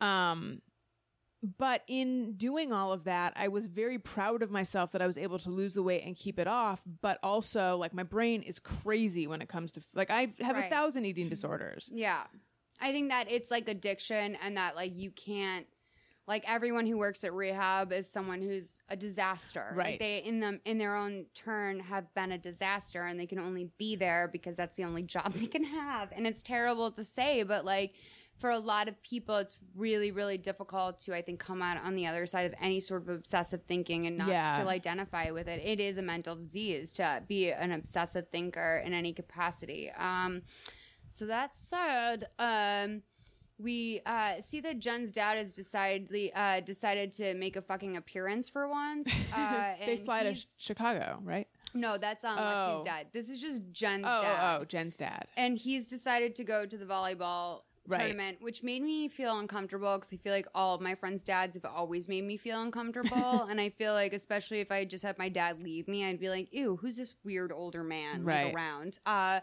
um but in doing all of that, I was very proud of myself that I was able to lose the weight and keep it off. But also, like, my brain is crazy when it comes to, like, I have a thousand eating disorders. Yeah. I think that it's like addiction and that like you can't like everyone who works at rehab is someone who's a disaster. Like Right. they in them in their own turn have been a disaster and they can only be there because that's the only job they can have. And it's terrible to say, but like for a lot of people it's really, really difficult to I think come out on the other side of any sort of obsessive thinking and not Yeah. still identify with it. It is a mental disease to be an obsessive thinker in any capacity. Um so that's sad. Um, we uh, see that Jen's dad has decided uh, decided to make a fucking appearance for once. Uh, They fly to Chicago, right? No, that's on Oh. Lexi's dad. This is just Jen's Oh, dad. oh, oh, Jen's dad. and he's decided to go to the volleyball Right. tournament, which made me feel uncomfortable because I feel like all of my friends' dads have always made me feel uncomfortable, and I feel like especially if I just had my dad leave me, I'd be like, "Ew, who's this weird older man like, Right. around?" Uh,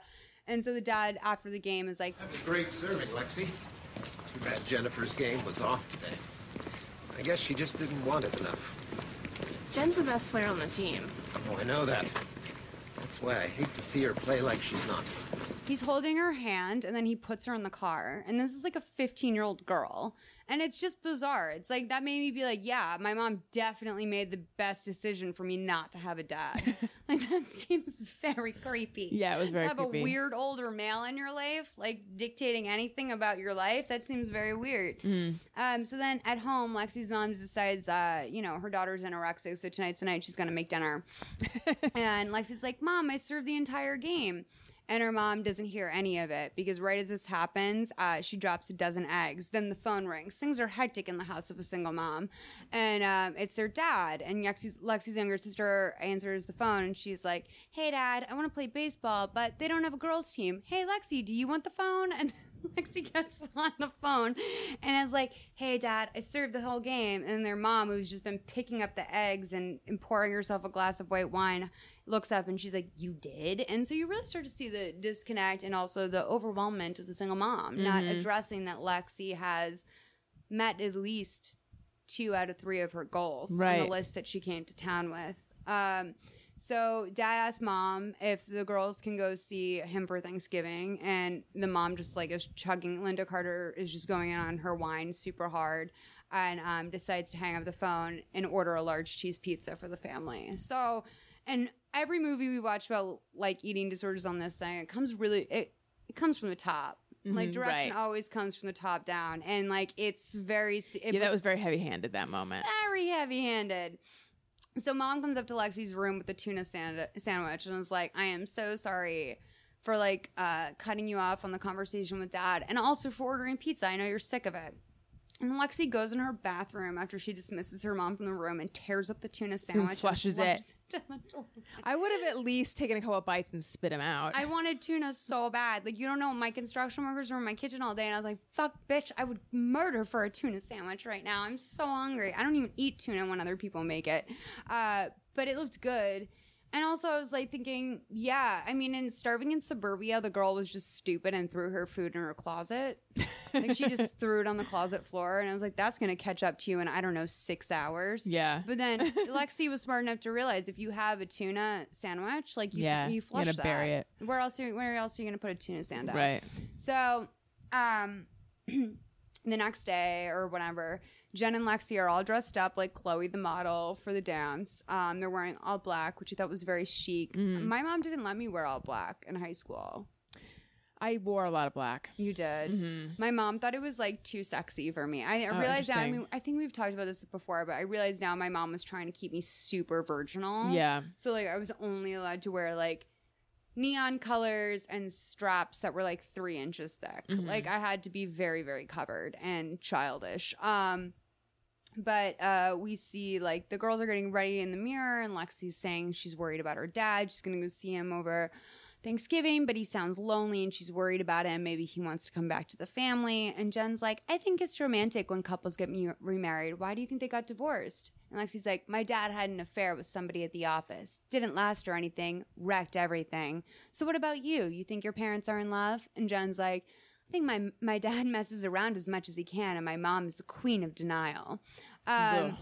and so the dad after the game is like, Great serving, Lexi. Too bad Jennifer's game was off today. I guess she just didn't want it enough. Jen's the best player on the team. Oh, I know that. That's why I hate to see her play like she's not. He's holding her hand and then he puts her in the car. And this is like a 15 year old girl. And it's just bizarre. It's like that made me be like, yeah, my mom definitely made the best decision for me not to have a dad. like that seems very creepy. Yeah, it was very to have creepy. a weird older male in your life, like dictating anything about your life. That seems very weird. Mm. Um, so then at home, Lexi's mom decides, uh, you know, her daughter's anorexic, so tonight's the night she's gonna make dinner. and Lexi's like, "Mom, I served the entire game." And her mom doesn't hear any of it because right as this happens, uh, she drops a dozen eggs. Then the phone rings. Things are hectic in the house of a single mom, and um, it's their dad. And Lexi's, Lexi's younger sister answers the phone, and she's like, "Hey, Dad, I want to play baseball, but they don't have a girls' team. Hey, Lexi, do you want the phone?" And Lexi gets on the phone and is like, "Hey, Dad, I served the whole game." And their mom, who's just been picking up the eggs and, and pouring herself a glass of white wine, looks up and she's like, "You did?" And so you really start to see the disconnect and also the overwhelmment of the single mom, not Mhm. addressing that Lexi has met at least two out of three of her goals on the list that she came to town with. Um, so dad asked mom if the girls can go see him for Thanksgiving, and the mom just like is chugging. Lynda Carter is just going in on her wine super hard, and um, decides to hang up the phone and order a large cheese pizza for the family. So, and every movie we watch about like eating disorders on this thing, it comes really it it comes from the top. Like Mhm, direction right. always comes from the top down, and like it's very it, yeah, that was very heavy-handed that moment. very heavy handed. So mom comes up to Lexi's room with the tuna sand- sandwich and is like, I am so sorry for like uh, cutting you off on the conversation with dad and also for ordering pizza. I know you're sick of it. And Lexi goes in her bathroom after she dismisses her mom from the room and tears up the tuna sandwich and flushes it. down the toilet. I would have at least taken a couple of bites and spit them out. I wanted tuna so bad. Like, you don't know, my construction workers were in my kitchen all day, and I was like, fuck, bitch, I would murder for a tuna sandwich right now. I'm so hungry. I don't even eat tuna when other people make it. Uh, but it looked good. And also, I was like thinking, yeah, I mean, in Starving in Suburbia, the girl was just stupid and threw her food in her closet. like, she just threw it on the closet floor, and I was like, that's going to catch up to you in, I don't know, six hours. Yeah. But then Lexi was smart enough to realize if you have a tuna sandwich, like you, Yeah, you you flush gotta that. bury it. Where else? Are you, where else are you going to put a tuna sandwich? Right. So, um, the next day or whatever, Jen and Lexi are all dressed up like Chloe the model for the dance. Um, they're wearing all black, which I thought was very chic. Mhm. My mom didn't let me wear all black in high school. I wore a lot of black. You did. Mhm. My mom thought it was like too sexy for me. I, I Oh, realized now. I mean, I think we've talked about this before, but I realized now my mom was trying to keep me super virginal. Yeah. So like I was only allowed to wear like neon colors and straps that were like three inches thick. Mhm. Like I had to be very very covered and childish. Um, but uh, we see like the girls are getting ready in the mirror, and Lexi's saying she's worried about her dad. She's gonna go see him over Thanksgiving, but he sounds lonely and she's worried about him. Maybe he wants to come back to the family. And Jen's like, I think it's romantic when couples get remarried. Why do you think they got divorced? And Lexi's like, My dad had an affair with somebody at the office. Didn't last or anything, wrecked everything. So what about you? You think your parents are in love? And Jen's like, I think my my dad messes around as much as he can, and my mom is the queen of denial, um,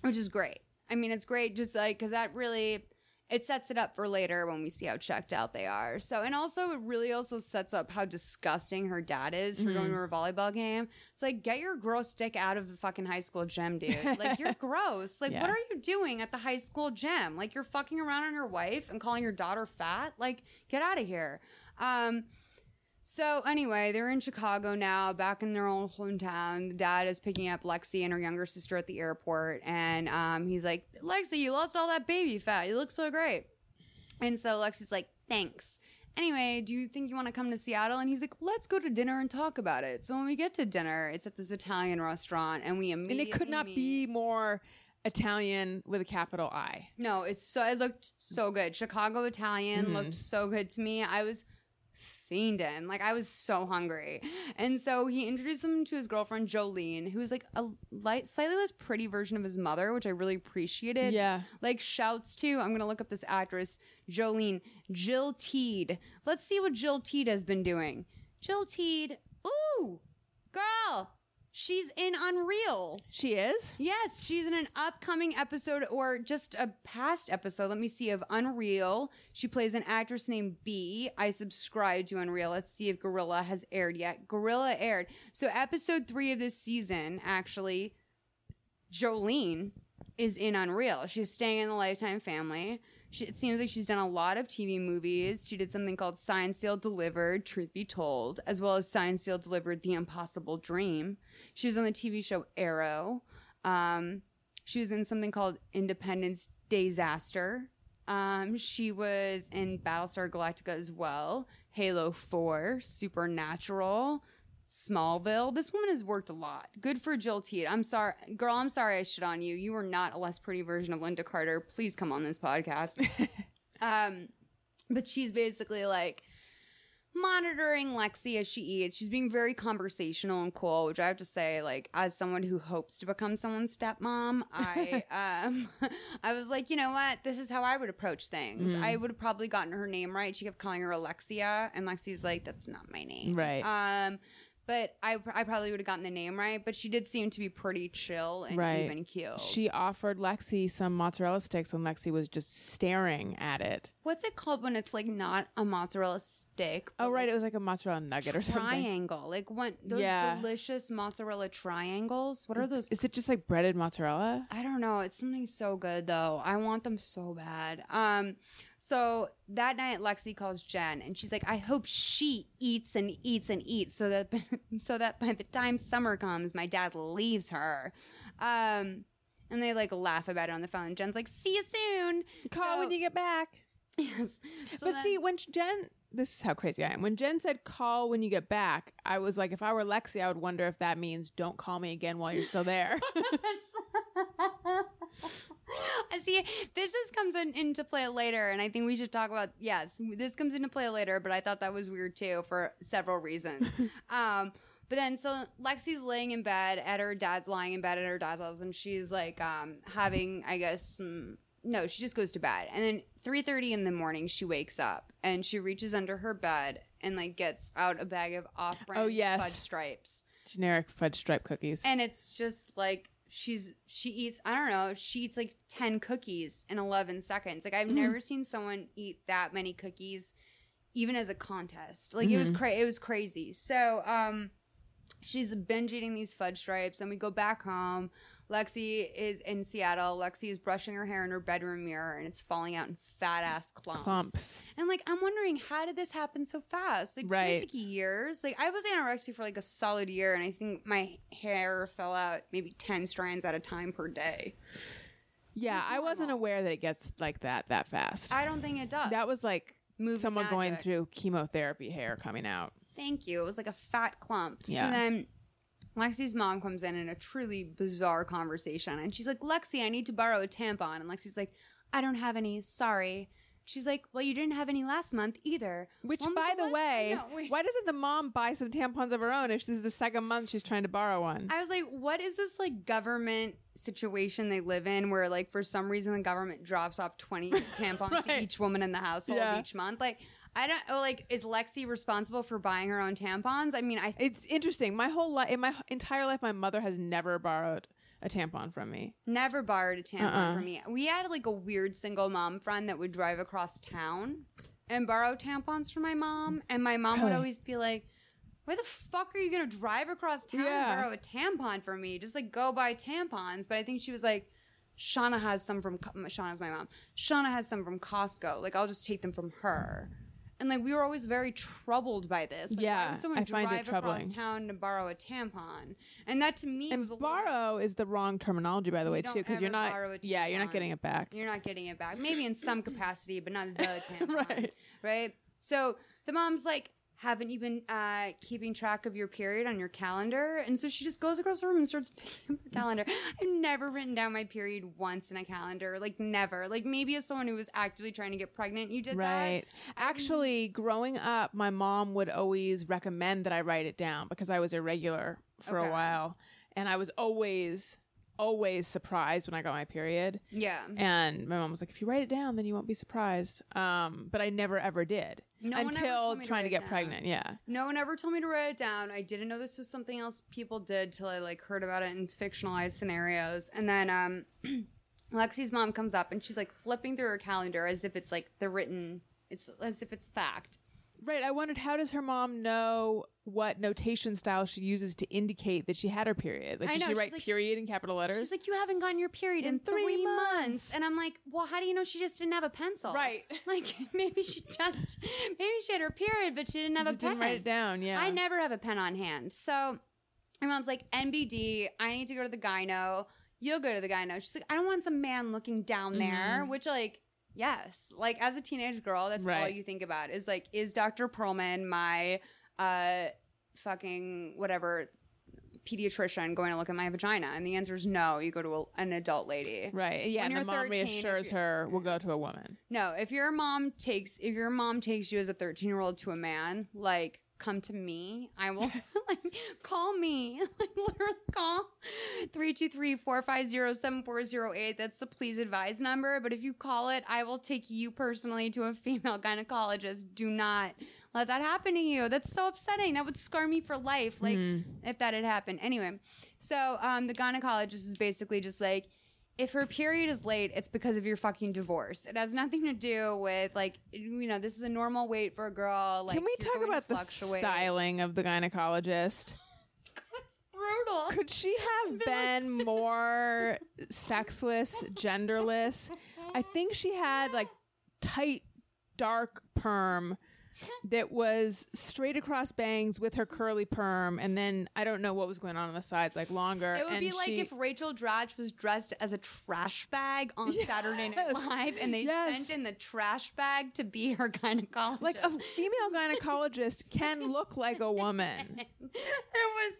which is great. I mean, it's great just like because that really it sets it up for later when we see how checked out they are. So, and also it really also sets up how disgusting her dad is for going Mhm. to her volleyball game. It's like get your gross dick out of the fucking high school gym, dude. Like you're gross. Like Yeah. what are you doing at the high school gym? Like you're fucking around on your wife and calling your daughter fat. Like get out of here. Um, so anyway, they're in Chicago now, back in their old hometown. Dad is picking up Lexi and her younger sister at the airport, and um, he's like, "Lexi, you lost all that baby fat. You look so great." And so Lexi's like, "Thanks." Anyway, do you think you want to come to Seattle? And he's like, "Let's go to dinner and talk about it." So when we get to dinner, it's at this Italian restaurant, and we immediately And it could not meet- be more Italian with a capital I. No, it's so it looked so good. Chicago Italian Mhm. looked so good to me. I was fiending. Like I was so hungry. And so he introduced him to his girlfriend Jolene, who was like a light slightly less pretty version of his mother, which I really appreciated. Yeah. Like shouts to, I'm gonna look up this actress, Jolene, Jill Teed. Let's see what Jill Teed has been doing. Jill Teed, ooh, girl. She's in Unreal. She is? Yes, she's in an upcoming episode or just a past episode. Let me see of Unreal. She plays an actress named B. I subscribe to Unreal. Let's see if Gorilla has aired yet. Gorilla aired. So episode 3 of this season actually Jolene is in Unreal. She's staying in the Lifetime family. She, it seems like she's done a lot of TV movies. She did something called Sign Seal Delivered, Truth Be Told, as well as Sign Seal Delivered, The Impossible Dream. She was on the TV show Arrow. Um, she was in something called Independence Disaster. Um, she was in Battlestar Galactica as well. Halo 4, Supernatural, Smallville. This woman has worked a lot. Good for Jill Teed. I'm sorry, girl. I'm sorry I shit on you. You were not a less pretty version of Lynda Carter. Please come on this podcast. um, but she's basically like monitoring Lexi as she eats. She's being very conversational and cool, which I have to say, like, as someone who hopes to become someone's stepmom, I um I was like, you know what? This is how I would approach things. Mm. I would have probably gotten her name right. She kept calling her Alexia, and Lexi's like, that's not my name. Right. Um but I, I probably would have gotten the name right, but she did seem to be pretty chill and right. even keeled. She offered Lexi some mozzarella sticks when Lexi was just staring at it. What's it called when it's like not a mozzarella stick? Oh, right. like, It was like a mozzarella nugget or something. triangle. Like what those Yeah. delicious mozzarella triangles. What are those? Is it just like breaded mozzarella? I don't know. It's something so good though. I want them so bad. Um so that night Lexi calls Jen and she's like, I hope she eats and eats and eats so that so that by the time summer comes, my dad leaves her. Um and they like laugh about it on the phone. Jen's like, see you soon. Call when you get back. Yes. So but then- see, when Jen, this is how crazy I am. When Jen said call when you get back, I was like, if I were Lexi, I would wonder if that means don't call me again while you're still there. I see. This is comes in, into play later, and I think we should talk about. Yes, this comes into play later, but I thought that was weird too for several reasons. um, but then, so Lexi's laying in bed at her dad's lying in bed at her dad's house, and she's like um, having, I guess, some. No, she just goes to bed, and then three thirty in the morning, she wakes up and she reaches under her bed and like gets out a bag of off-brand Oh, yes. fudge stripes. Generic fudge stripe cookies. And it's just like she's she eats I don't know, she eats like 10 cookies in 11 seconds. Like I've Mhm. never seen someone eat that many cookies even as a contest. Like it was Mhm. cra- it was crazy. So, um she's binge eating these fudge stripes and we go back home. Lexi is in Seattle. Lexi is brushing her hair in her bedroom mirror and it's falling out in fat ass clumps. Clumps. And like I'm wondering how did this happen so fast? Like Right. it took years. Like I was anorexic for like a solid year, and I think my hair fell out maybe ten strands at a time per day. yeah, I wasn't aware that it gets like that that fast. I don't think it does. that was like Movie someone going through chemotherapy hair coming out. Thank you. It was like a fat clump. Yeah. So then Lexi's mom comes in in a truly bizarre conversation, and she's like, "Lexi, I need to borrow a tampon." And Lexi's like, "I don't have any. Sorry." She's like, "Well, you didn't have any last month either." Which, When was by the last- way, wait. why doesn't the mom buy some tampons of her own if this is the second month she's trying to borrow one? I was like, what is this like government situation they live in where like for some reason the government drops off 20 tampons to Right. each woman in the household Yeah. each month? Like, I don't oh, like is Lexi responsible for buying her own tampons? I mean, I it's interesting. My whole life, in my entire life, my mother has never borrowed a tampon from me. never borrowed a tampon Uh-uh. from me. We had like a weird single mom friend that would drive across town and borrow tampons from my mom, and my mom would Really? always be like, "Why the fuck are you gonna drive across town Yeah. and borrow a tampon from me? Just like go buy tampons." But I think she was like. Shauna has some from Co- Shauna's my mom. Shauna has some from Costco. Like I'll just take them from her. And like we were always very troubled by this. Like, why Yeah, would someone I find it drive across troubling. town to borrow a tampon? And that to me And was borrow is the wrong terminology, by the way, too, because you're not. Yeah, you're not getting it back. You're not getting it back. Maybe in some capacity, but not the tampon. Right. Right. So the mom's like, haven't you been uh, keeping track of your period on your calendar? And so she just goes across the room and starts picking up her calendar. I've never written down my period once in a calendar, like never. Like maybe as someone who was actively trying to get pregnant, you did Right. Actually, growing up, my mom would always recommend that I write it down because I was irregular for Okay. a while. And I was always, always surprised when I got my period. Yeah. And my mom was like, if you write it down, then you won't be surprised. Um, but I never ever did No until told me to trying to get pregnant. Yeah. No one ever told me to write it down. I didn't know this was something else people did till I like heard about it in fictionalized scenarios. And then um Lexi's mom comes up and she's like flipping through her calendar as if it's like the written it's as if it's fact. Right. I wondered how does her mom know what notation style she uses to indicate that she had her period? Like, I does know, she write like- period in capital letters? She's like, You haven't gotten your period in, In three, three months. months. And I'm like, Well, how do you know she just didn't have a pencil? Right. Like maybe she just maybe she had her period, but she didn't have Just a pen. didn't write it down. Yeah. I never have a pen on hand. So my mom's like, NBD, I need to go to the gyno. You'll go to the gyno. She's like, I don't want some man looking down there, mm-hmm. which like, yes. Like as a teenage girl, that's all you think about is like, is Dr. Perlman my uh fucking whatever pediatrician going to look at my vagina? And the answer is no. You go to a, an adult lady. Right. Yeah. When And the mom 13, reassures her, we'll go to a woman. No, if your mom takes if your mom takes you as a 13 year old to a man, like come to me. I will like call me. Like literally call 323-450-7408. That's the please advise number. But if you call it, I will take you personally to a female gynecologist. Do not let that happen to you. That's so upsetting. That would scar me for life. Like if that had happened. Anyway, so um the gynecologist is basically just like if her period is late, it's because of your fucking divorce. It has nothing to do with like you know this is a normal weight for a girl. Like Can we talk about the styling of the gynecologist? It's brutal. Could she have been more sexless, genderless? I think she had like tight, dark perm that was straight across bangs with her curly perm, and then I don't know what was going on on the sides, like longer. It would and be like she- if Rachel Dratch was dressed as a trash bag on Saturday Night Live, and they Yes. sent in the trash bag to be her gynecologist. like a female gynecologist can look like a woman. it was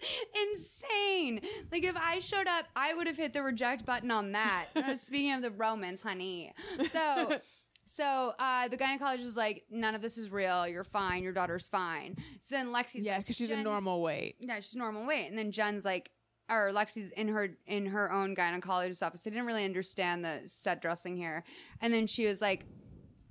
insane. Like if I showed up, I would have hit the reject button on that. Speaking of the Romans, honey. So so uh, the gynecologist is like, none of this is real. You're fine. Your daughter's fine. So then Lexi's Yeah, like, because she's a normal weight. Yeah, she's normal weight. And then Jen's like, or Lexi's in her in her own gynecologist's office. I didn't really understand the set dressing here. And then she was like,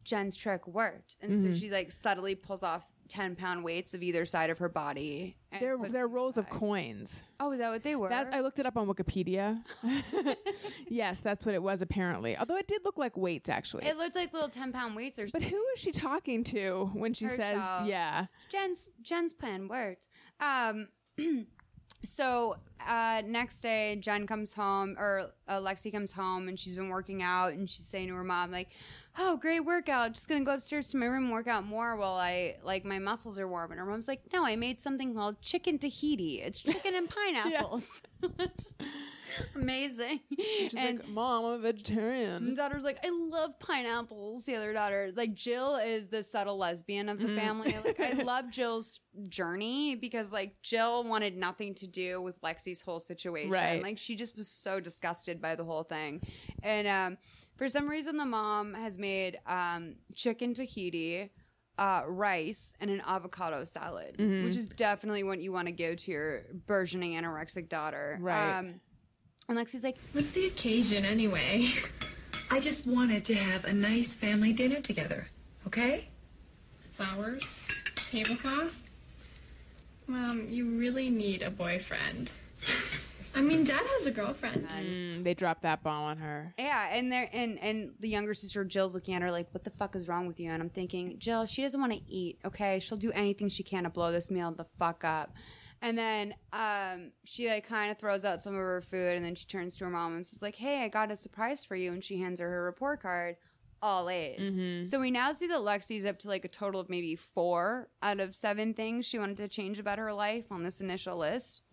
Jen's trick worked. And Mm-hmm. so she like subtly pulls off ten pound weights of either side of her body. They're they're rolls of coins. Oh, is that what they were? That I looked it up on Wikipedia. yes, that's what it was apparently. Although it did look like weights actually. it looked like little ten pound weights or something. but who is she talking to when she says, "Yeah"? Jen's Jen's plan worked. Um, so uh, next day, Jen comes home, or uh, Lexi comes home, and she's been working out, and she's saying to her mom, like, "Oh, great workout! Just gonna go upstairs to my room and work out more while I like my muscles are warm." And her mom's like, "No, I made something called chicken Tahiti. It's chicken and pineapples. Amazing." She's and like, "Mom, I'm a and vegetarian." daughter's like, I love pineapples. The other daughter, like Jill, is the subtle lesbian of the family. Like, I love Jill's journey because, like, Jill wanted nothing to do with Lexi's whole situation. Right. Like, she just was so disgusted by the whole thing. And um, for some reason, the mom has made um, chicken Tahiti. Uh, rice and an avocado salad, which is definitely what you want to give to your burgeoning anorexic daughter. Right. Um, and Lexi's like, What's the occasion anyway? I just wanted to have a nice family dinner together, okay? Flowers? Tablecloth? Mom, you really need a boyfriend. I mean, Dad has a girlfriend. Mm, they dropped that ball on her. Yeah, and there and and the younger sister Jill's looking at her like, "What the fuck is wrong with you?" And I'm thinking, Jill, she doesn't want to eat. Okay, she'll do anything she can to blow this meal the fuck up. And then um, she like kind of throws out some of her food, and then she turns to her mom and says like, "Hey, I got a surprise for you." And she hands her her report card, all A's. So we now see that Lexi's up to like a total of maybe four out of seven things she wanted to change about her life on this initial list.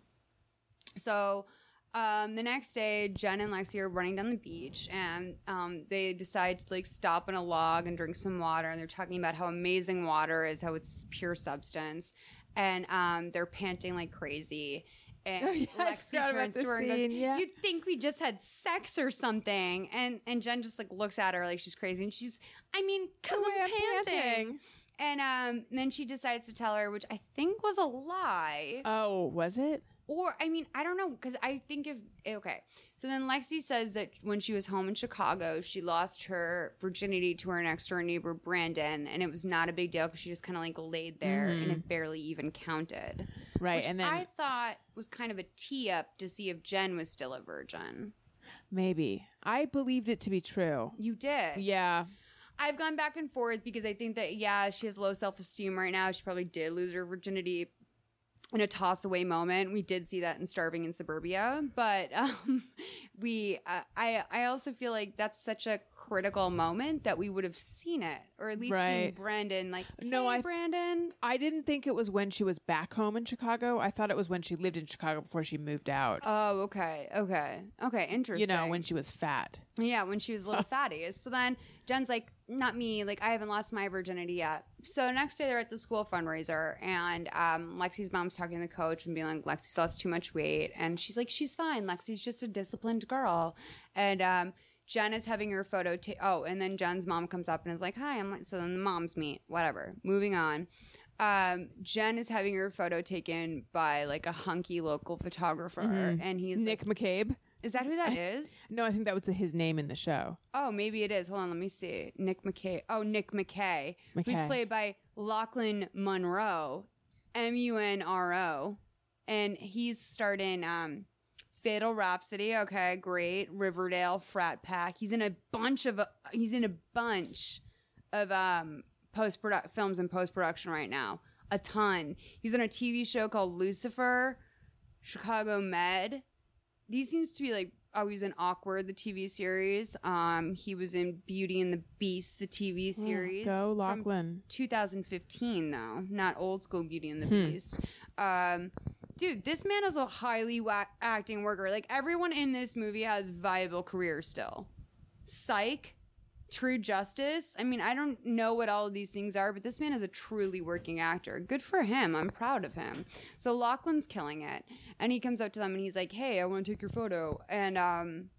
So Um, the next day, Jen and Lexi are running down the beach, and um, they decide to like stop on a log and drink some water. And they're talking about how amazing water is, how it's pure substance, and um, they're panting like crazy. And Oh, yeah, Lexi turns to her and goes, yeah. "You'd think we just had sex or something." And and Jen just like looks at her like she's crazy, and she's, I mean, cause way I'm panting. panting. And um, then she decides to tell her, which I think was a lie. Oh, was it? Or I mean, I don't know because I think if eh, okay, so then Lexi says that when she was home in Chicago, she lost her virginity to her next door neighbor Brandon, and it was not a big deal because she just kind of like laid there and it mm-hmm. barely even counted. Right, and then I thought was kind of a tee up to see if Jen was still a virgin. maybe I believed it to be true. You did, Yeah, I've gone back and forth because I think that yeah, she has low self esteem right now. She probably did lose her virginity in a toss away moment. We did see that in Starving in Suburbia, but um, we uh, I I also feel like that's such a critical moment that we would have seen it or at least seen Brandon like No, hey, I- Brandon. I didn't think it was when she was back home in Chicago. I thought it was when she lived in Chicago before she moved out. Oh, okay, okay, okay. Interesting you know, when she was fat. Yeah, when she was a little fatty. So then Jen's like, not me. Like, I haven't lost my virginity yet. So next day they're at the school fundraiser, and um, Lexi's mom's talking to the coach and being like, Lexi's lost too much weight. And she's like, she's fine. Lexi's just a disciplined girl. And um, Jen is having her photo. Ta- oh, and then Jen's mom comes up and is like, hi. I'm like, so then the moms meet. Whatever. Moving on. Um, Jen is having her photo taken by like a hunky local photographer, and he's Nick like, McCabe. Is that who that is? No, I think that was the, his name in the show. Oh, maybe it is. Hold on, let me see. Nick McKay. Oh, Nick McKay, who's McKay. played by Lochlyn Munro, M U N R O, and he's starred in um, Fatal Rhapsody. Okay, great. Riverdale, Frat Pack. He's in a bunch of. he's in a bunch of um post product films and post production right now. A ton. He's on a TV show called Lucifer, Chicago Med these seems to be like always in awkward the tv series. Um he was in beauty and the beast the tv series Go Lochlyn. 2015 though not old school beauty and the beast. Um dude this man is a highly wa- acting worker. Like everyone in this movie has viable careers still. Psych True Justice. I mean, I don't know what all of these things are, but this man is a truly working actor. Good for him. I'm proud of him. So Lochlyn's killing it, and he comes up to them and he's like, "Hey, I want to take your photo." And um,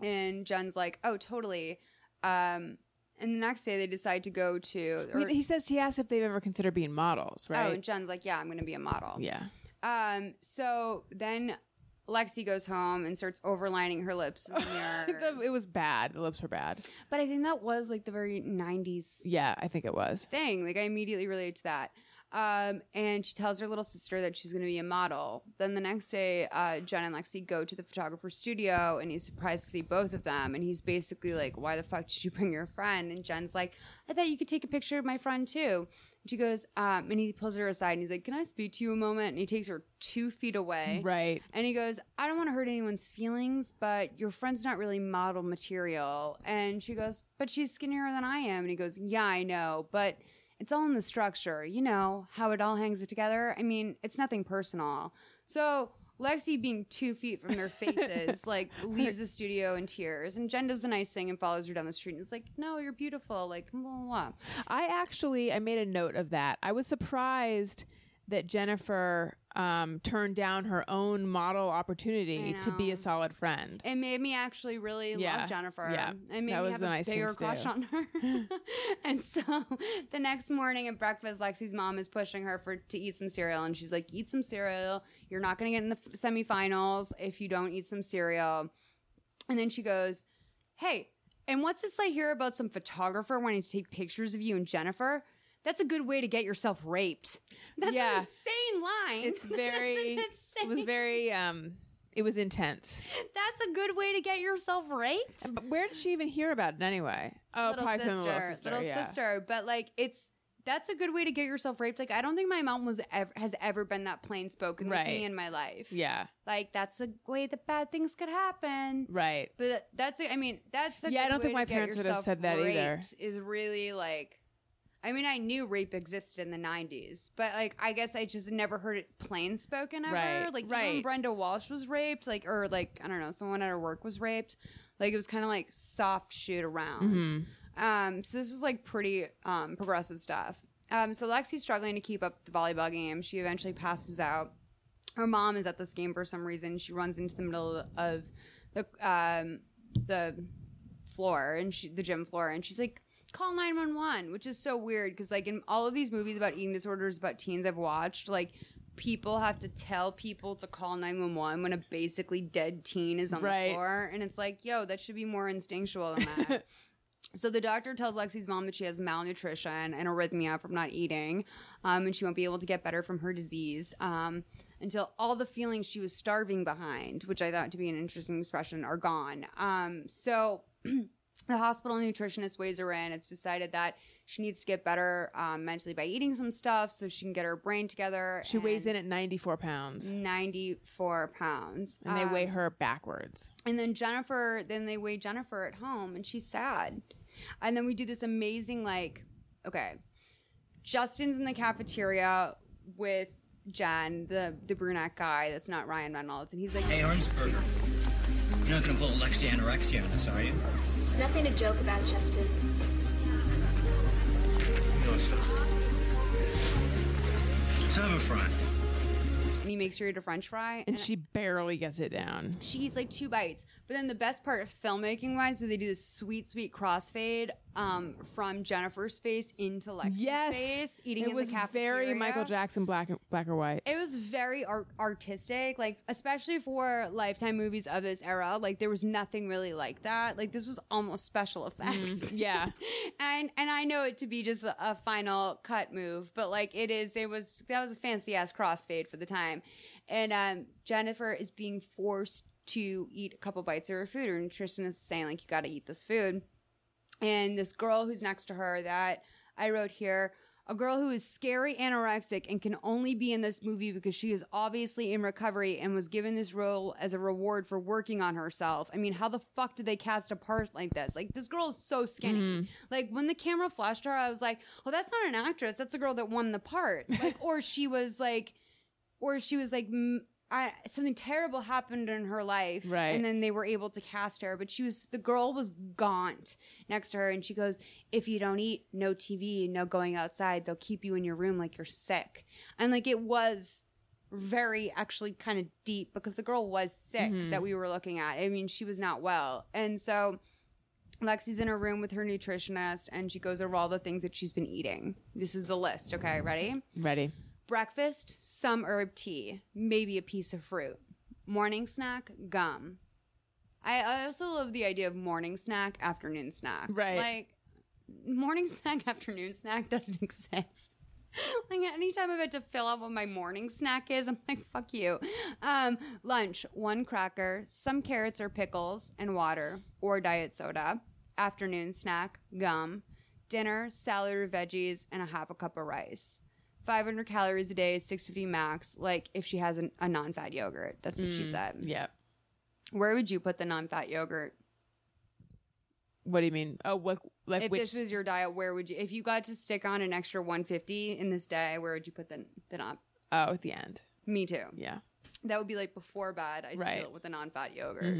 and Jen's like, "Oh, totally." Um, and the next day they decide to go to. Or- he says he asked if they've ever considered being models, right? Oh, right? and Jen's like, "Yeah, I'm going to be a model." yeah. Um. So then Lexi goes home and starts overlining her lips in the mirror. The- it was bad. The lips were bad. but I think that was like the very '90s Yeah, I think it was. thing. Like I immediately relate to that. Um, and she tells her little sister that she's going to be a model. Then the next day, uh, Jen and Lexi go to the photographer's studio, and he's surprised to see both of them. And he's basically like, "Why the fuck did you bring your friend?" And Jen's like, "I thought you could take a picture of my friend too." And she goes, um, and he pulls her aside, and he's like, "Can I speak to you a moment?" And he takes her two feet away, Right. and he goes, I don't want to hurt anyone's feelings, but your friend's not really model material. And she goes, But she's skinnier than I am. And he goes, Yeah, I know, but it's all in the structure, you know, how it all hangs together. I mean, it's nothing personal. So Lexi being two feet from their faces, like leaves the studio in tears. And Jen does the nice thing and follows her down the street and is like, No, you're beautiful. Like, blah, blah, blah. I actually I made a note of that. I was surprised that Jennifer um, turned down her own model opportunity to be a solid friend. It made me actually really Yeah, love Jennifer. yeah. It made That me was have a nice bigger crush do. on her. and so the next morning at breakfast, Lexi's mom is pushing her for to eat some cereal, and she's like, "Eat some cereal. You're not going to get in the f- semifinals if you don't eat some cereal." And then she goes, "Hey, and what's this I hear about some photographer wanting to take pictures of you and Jennifer?" That's a good way to get yourself raped. That's Yeah. an insane line. It's very That's it was very um it was intense. That's a good way to get yourself raped. But where did she even hear about it anyway? Oh, little probably sister, from the little sister. little yeah. sister. But like, it's that's a good way to get yourself raped. Like, I don't think my mom was ever has ever been that plain spoken with me in my life. Yeah. like that's a way that bad things could happen. Right. But that's, a, I mean, that's a Yeah, I don't think my parents would have said that either. Is really like, I mean, I knew rape existed in the '90s, but like, I guess I just never heard it plain spoken ever. Right, Like, even when. Brenda Walsh was raped, like, or like, I don't know, someone at her work was raped. Like, it was kind of like soft shoot around. Mm-hmm. Um, so this was like pretty um, progressive stuff. Um, so Lexi's struggling to keep up the volleyball game. She eventually passes out. Her mom is at this game for some reason. She runs into the middle of the um, the floor and she the gym floor, and she's like, "Call nine one one," which is so weird because like in all of these movies about eating disorders about teens I've watched, like. People have to tell people to call 911 when a basically dead teen is on Right. the floor. And it's like, yo, that should be more instinctual than that. So the doctor tells Lexi's mom that she has malnutrition and arrhythmia from not eating, um, and she won't be able to get better from her disease um, until all the feelings she was starving behind, which I thought to be an interesting expression, are gone. Um, so the hospital nutritionist weighs her in. It's decided that she needs to get better um, mentally by eating some stuff so she can get her brain together. She weighs in at 94 pounds. 94 pounds. And they weigh Um, her backwards. and then Jennifer, then they weigh Jennifer at home and she's sad. And then we do this amazing, like, okay, Justin's in the cafeteria with Jen, the, the brunette guy that's not Ryan Reynolds. And he's like, Hey, Arnsberger. You're not gonna pull Alexia anorexia on us, are you? It's nothing to joke about, Justin. No, it's not. Let's have a fry. And makes her eat a french fry. And she barely gets it down. she eats like two bites. But then the best part of filmmaking wise, where they do this sweet, sweet crossfade um, from Jennifer's face into Lexi's Yes. face, eating it in was the cafeteria. very Michael Jackson, black, black or white. It was very art- artistic, like especially for Lifetime movies of this era. Like there was nothing really like that. Like this was almost special effects. yeah. and and I know it to be just a, a final cut move, but like it is. It was that was a fancy ass crossfade for the time. And um, Jennifer is being forced to eat a couple bites of her food. and Tristan is saying like you got to eat this food. And this girl who's next to her that I wrote here, a girl who is scary anorexic and can only be in this movie because she is obviously in recovery and was given this role as a reward for working on herself. I mean, how the fuck did they cast a part like this? Like, this girl is so skinny. Like, when the camera flashed her, I was like, oh, that's not an actress. That's a girl that won the part. Like, or she was like, or she was like, m I something terrible happened in her life, Right. And then they were able to cast her, but she was the girl was gaunt next to her, and she goes, "If you don't eat, no TV, no going outside. They'll keep you in your room like you're sick." And like it was very actually kind of deep because the girl was sick mm-hmm. that we were looking at. I mean, she was not well, and so. Lexi's in her room with her nutritionist and she goes over all the things that she's been eating. This is the list, okay? Ready? Ready. Breakfast, some herb tea, maybe a piece of fruit. Morning snack, gum. I, also love the idea of morning snack, afternoon snack. Right. Like, morning snack, afternoon snack doesn't exist. like, anytime I've had to fill out what my morning snack is, I'm like, fuck you. Um, lunch, one cracker, some carrots or pickles, and water, or diet soda. Afternoon snack, gum. Dinner, salad or veggies, and a half a cup of rice. 500 calories a day 650 max like if she has an, a non-fat yogurt that's what she said Yeah. where would you put the non-fat yogurt What do you mean? Oh, what? Like if which? this was your diet where would you if you got to stick on an extra 150 in this day where would you put the, the non oh, at the end. me too Yeah. that would be like before bed i Right. seal it with a non-fat yogurt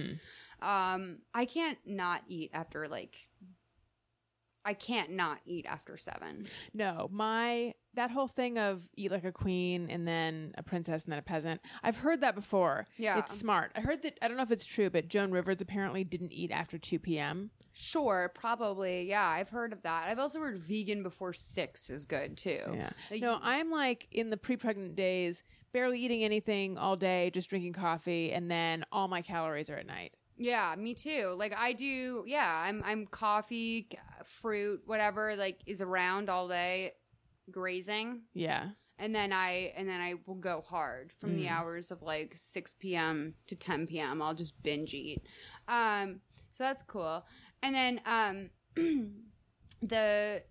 um i can't not eat after like i can't not eat after seven No, my that whole thing of eat like a queen and then a princess and then a peasant. I've heard that before. Yeah. it's smart. I heard that. I don't know if it's true, but Joan Rivers apparently didn't eat after two p.m. Sure, probably. Yeah, I've heard of that. I've also heard vegan before six is good too. Yeah. No, I'm like in the pre-pregnant days, barely eating anything all day, just drinking coffee, and then all my calories are at night. yeah, me too. Like I do. Yeah, I'm I'm coffee, fruit, whatever like is around all day, grazing, Yeah. and then I and then I will go hard from the hours of like six p.m. to ten p.m. I'll just binge eat. Um, so that's cool. And then um, the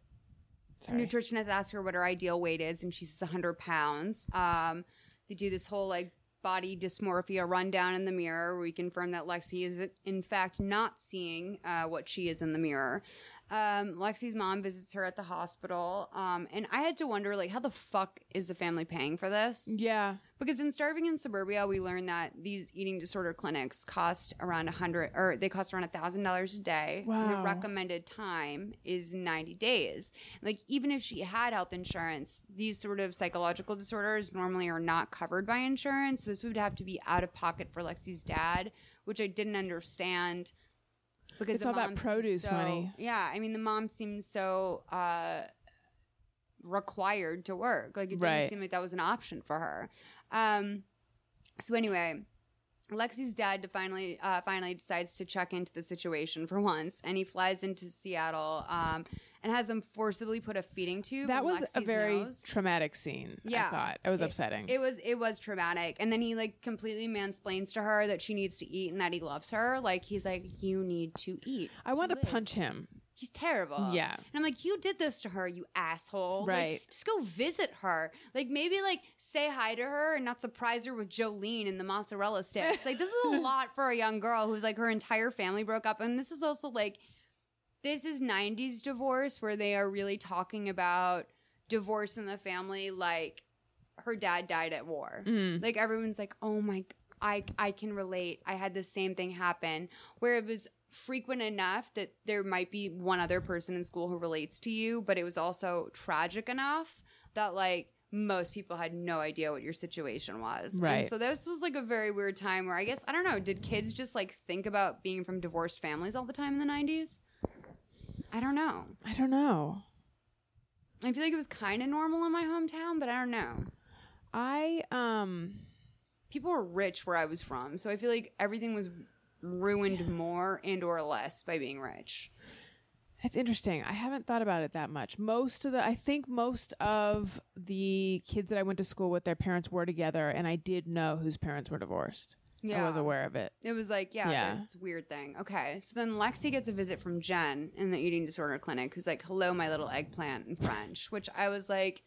Sorry. nutritionist asks her what her ideal weight is, and she says 100 pounds. Um, they do this whole like body dysmorphia rundown in the mirror where we confirm that Lexi is in fact not seeing uh, what she is in the mirror. Um, Lexi's mom visits her at the hospital. Um, and I had to wonder, like, how the fuck is the family paying for this? Yeah. Because in Starving in Suburbia, we learned that these eating disorder clinics cost around a hundred, or they cost around a thousand dollars a day. And the recommended time is ninety days. Like even if she had health insurance, these sort of psychological disorders normally are not covered by insurance. This would have to be out of pocket for Lexi's dad, which I didn't understand. Because It's all about produce so- money. Yeah, I mean the mom seems so uh, required to work. Like it didn't Right. seem like that was an option for her. Um, so anyway, Lexi's dad finally uh, finally decides to check into the situation for once, and he flies into Seattle um, and has them forcibly put a feeding tube. That was a very nose. traumatic scene. Yeah, I thought it was It- upsetting. It was it was traumatic, and then he like completely mansplains to her that she needs to eat and that he loves her. Like he's like, you need to eat. I want to punch him. He's terrible. Yeah. And I'm like, you did this to her, you asshole. Like, Right. just go visit her. Like maybe like say hi to her and not surprise her with Jolene and the mozzarella sticks. like this is a lot for a young girl who's like her entire family broke up. And this is also like this is 90s divorce where they are really talking about divorce in the family like her dad died at war. Mm. Like everyone's like, "Oh my I I can relate. I had the same thing happen." Where it was frequent enough that there might be one other person in school who relates to you, but it was also tragic enough that like most people had no idea what your situation was. And Right. so this was like a very weird time where I guess I don't know, did kids just like think about being from divorced families all the time in the 90s? I don't know. I don't know. I feel like it was kind of normal in my hometown, but I don't know. I um people were rich where I was from, so I feel like everything was ruined more and or less by being rich. It's interesting. I haven't thought about it that much. Most of the, I think most of the kids that I went to school with, their parents were together, and I did know whose parents were divorced. I was aware of it. It was like, yeah, Yeah. it's a weird thing. Okay, so then Lexi gets a visit from Jen in the eating disorder clinic, who's like, "Hello, my little eggplant" in French, which I was like,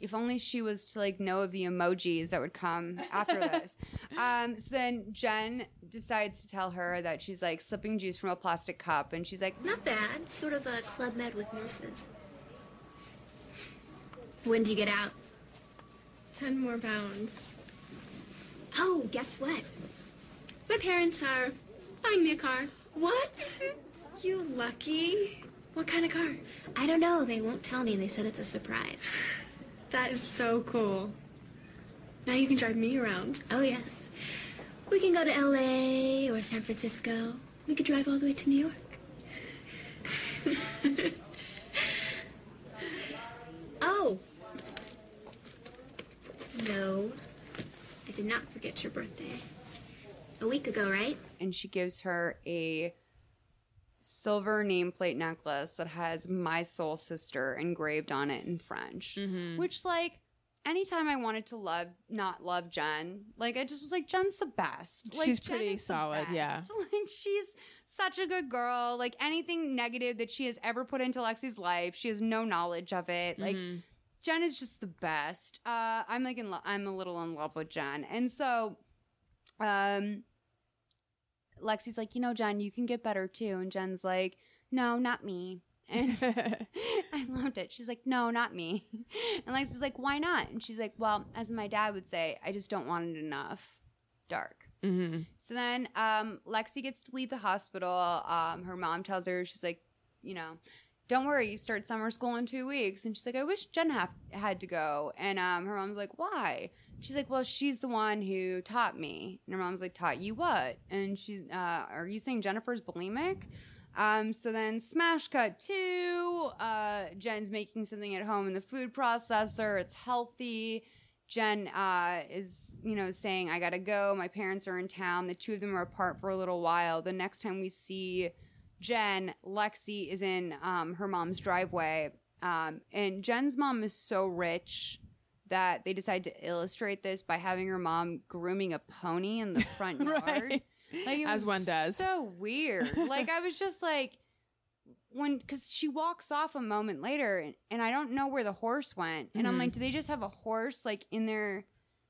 if only she was to like know of the emojis that would come after this. Um, so then Jen decides to tell her that she's like slipping juice from a plastic cup, and she's like, Not bad. Sort of a club med with nurses. When do you get out? Ten more pounds. Oh, guess what? My parents are buying me a car. What? You lucky. What kind of car? I don't know. They won't tell me. They said it's a surprise. That is so cool. Now you can drive me around. Oh, yes. We can go to LA or San Francisco. We could drive all the way to New York. oh. No. I did not forget your birthday. A week ago, right? and she gives her a silver nameplate necklace that has my soul sister engraved on it in French. Mm-hmm. Which like anytime I wanted to love not love Jen, like I just was like Jen's the best. Like, She's Jen pretty is the solid, yeah. Like she's such a good girl. Like anything negative that she has ever put into Lexi's life, she has no knowledge of it. Like Mhm. Jen is just the best. Uh, I'm like in lo- I'm a little in love with Jen, and so, um, Lexi's like, you know, Jen, you can get better too, and Jen's like, no, not me. And I loved it. She's like, no, not me. And Lexi's like, why not? And she's like, well, as my dad would say, I just don't want it enough dark. Mm-hmm. So then um, Lexi gets to leave the hospital. Um, her mom tells her, she's like, you know, don't worry, you start summer school in two weeks. And she's like, I wish Jen ha- had to go. And um, her mom's like, why? She's like, well, she's the one who taught me. And her mom's like, taught you what? And she's, uh, are you saying Jennifer's bulimic? Um, so then smash cut two, uh, Jen's making something at home in the food processor. It's healthy. Jen uh, is, you know, saying, I gotta go. My parents are in town. The two of them are apart for a little while. The next time we see Jen, Lexi is in um, her mom's driveway. Um, and Jen's mom is so rich that they decide to illustrate this by having her mom grooming a pony in the front yard. Like it As was one does. So weird. like I was just like, when because she walks off a moment later and, and I don't know where the horse went. And I'm Mhm. like, do they just have a horse like in their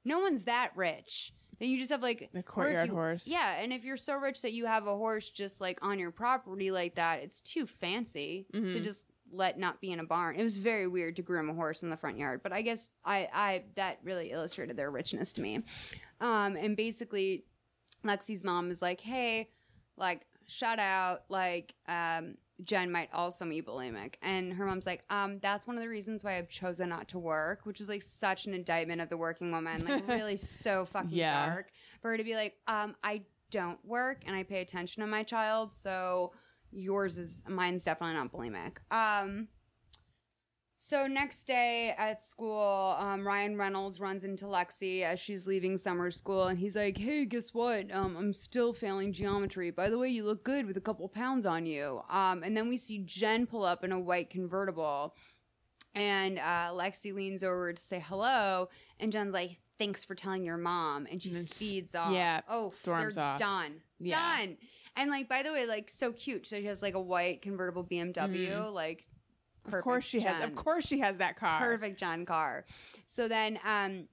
no one's that rich. Then you just have like a courtyard you- horse. Yeah, and if you're so rich that you have a horse just like on your property like that, it's too fancy to Mhm. just let not be in a barn. It was very weird to groom a horse in the front yard, but I guess I I that really illustrated their richness to me. Um, and basically, Lexi's mom is like, "Hey, like shout out, like um, Jen might also be bulimic," and her mom's like, "Um, that's one of the reasons why I've chosen not to work," which was like such an indictment of the working woman, like really so fucking Yeah. dark for her to be like, "Um, I don't work and I pay attention to my child, so yours is mine's definitely not bulimic." Um. So next day at school, um, Ryan Reynolds runs into Lexi as she's leaving summer school, and he's like, "Hey, guess what? Um, I'm still failing geometry. By the way, you look good with a couple pounds on you." Um, and then we see Jen pull up in a white convertible, and uh, Lexi leans over to say hello, and Jen's like, "Thanks for telling your mom," and she And speeds off. yeah, oh, storms they're off. Done. Yeah. Done. And like, by the way, like so cute. So she has like a white convertible BMW, Mhm. like. Of course perfect she has. Of course she has that car. perfect John car. So then, um,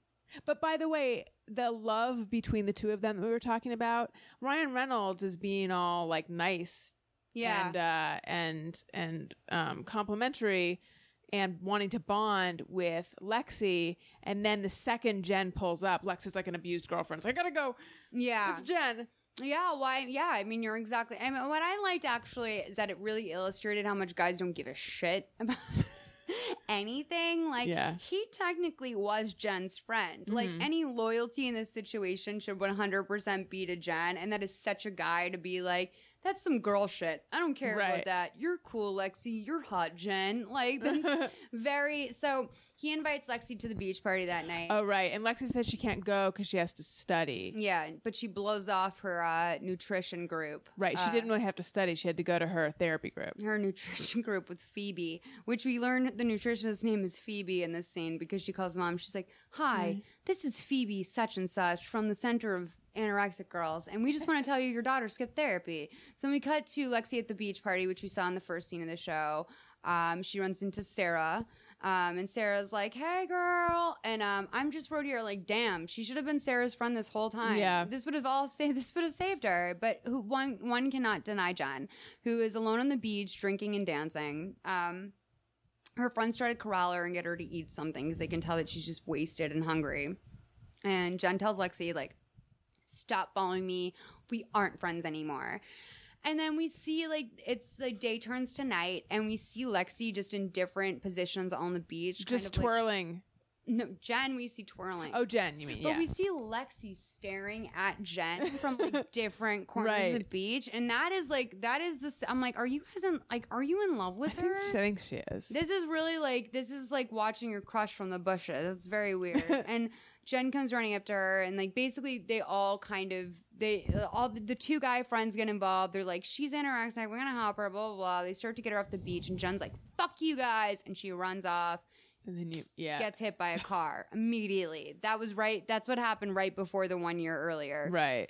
But by the way, the love between the two of them that we were talking about, Ryan Reynolds is being all like nice, Yeah. and uh, and and um, complimentary, and wanting to bond with Lexi. And then the second Jen pulls up, Lexi's like an abused girlfriend. It's like, I gotta go. yeah, It's Jen. Yeah. Why? Yeah. I mean, you're exactly. I mean, what I liked actually is that it really illustrated how much guys don't give a shit about. anything like Yeah. he technically was jen's friend like Mhm. any loyalty in this situation should 100% be to jen and that is such a guy to be like that's some girl shit i don't care Right. about that you're cool lexi you're hot jen like that's very so he invites lexi to the beach party that night Oh right, and Lexi says she can't go because she has to study. Yeah, but she blows off her uh, nutrition group. Right, she Uh, didn't really have to study. She had to go to her therapy group. her nutrition group with Phoebe, which we learned the nutritionist's name is Phoebe in this scene because she calls mom. She's like, "Hi, this is Phoebe such and such from the Center of Anorexic Girls, and we just want to tell you your daughter skipped therapy." So then we cut to Lexi at the beach party, which we saw in the first scene of the show. Um, she runs into Sarah. Um, and Sarah's like, "Hey, girl," and um, I'm just wrote here like, "Damn, she should have been Sarah's friend this whole time. Yeah. this would have all saved. This would have saved her." But who, one one cannot deny Jen, who is alone on the beach drinking and dancing. Um, her friends try to corral her and get her to eat something because they can tell that she's just wasted and hungry. And Jen tells Lexi like, "Stop following me. We aren't friends anymore." And then we see like it's like day turns to night, and we see Lexi just in different positions on the beach, kind Just of, like- twirling. no, Jen, we see twirling. oh, Jen, you mean? But yeah. we see Lexi staring at Jen from like different corners of the beach, and that is like that is this. I'm like, are you guys in like are you in love with I her? think, I think she is. This is really like this is like watching your crush from the bushes. It's very weird. and Jen comes running up to her, and like basically they all kind of they all the, two guy friends get involved. They're like, she's in her anorexic. We're gonna help her. Blah blah blah. They start to get her off the beach, and Jen's like, "Fuck you guys," and she runs off and then you, yeah, gets hit by a car immediately. That was right. That's what happened right before the one year earlier. right.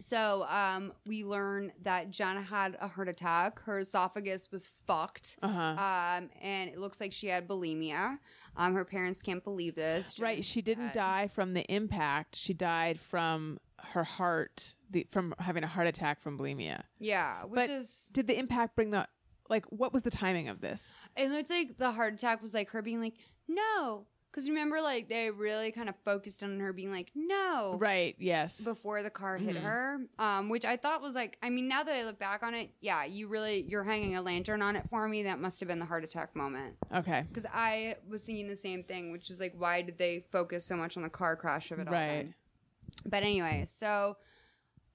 So um, we learn that Jenna had a heart attack. Her esophagus was fucked. Uh huh. Um, and it looks like she had bulimia. Um, her parents can't believe this. right. She didn't die from the impact. She died from her heart, the, from having a heart attack from bulimia. Yeah, which But is Did the impact bring the like? What was the timing of this? it looks like the heart attack was like her being like no, because remember like they really kind of focused on her being like no, Right. Yes. before the car hit Mhm. her um which i thought was like i mean now that i look back on it yeah you really you're hanging a lantern on it for me that must have been the heart attack moment Okay. because i was thinking the same thing which is like why did they focus so much on the car crash of it all Right. then? But anyway so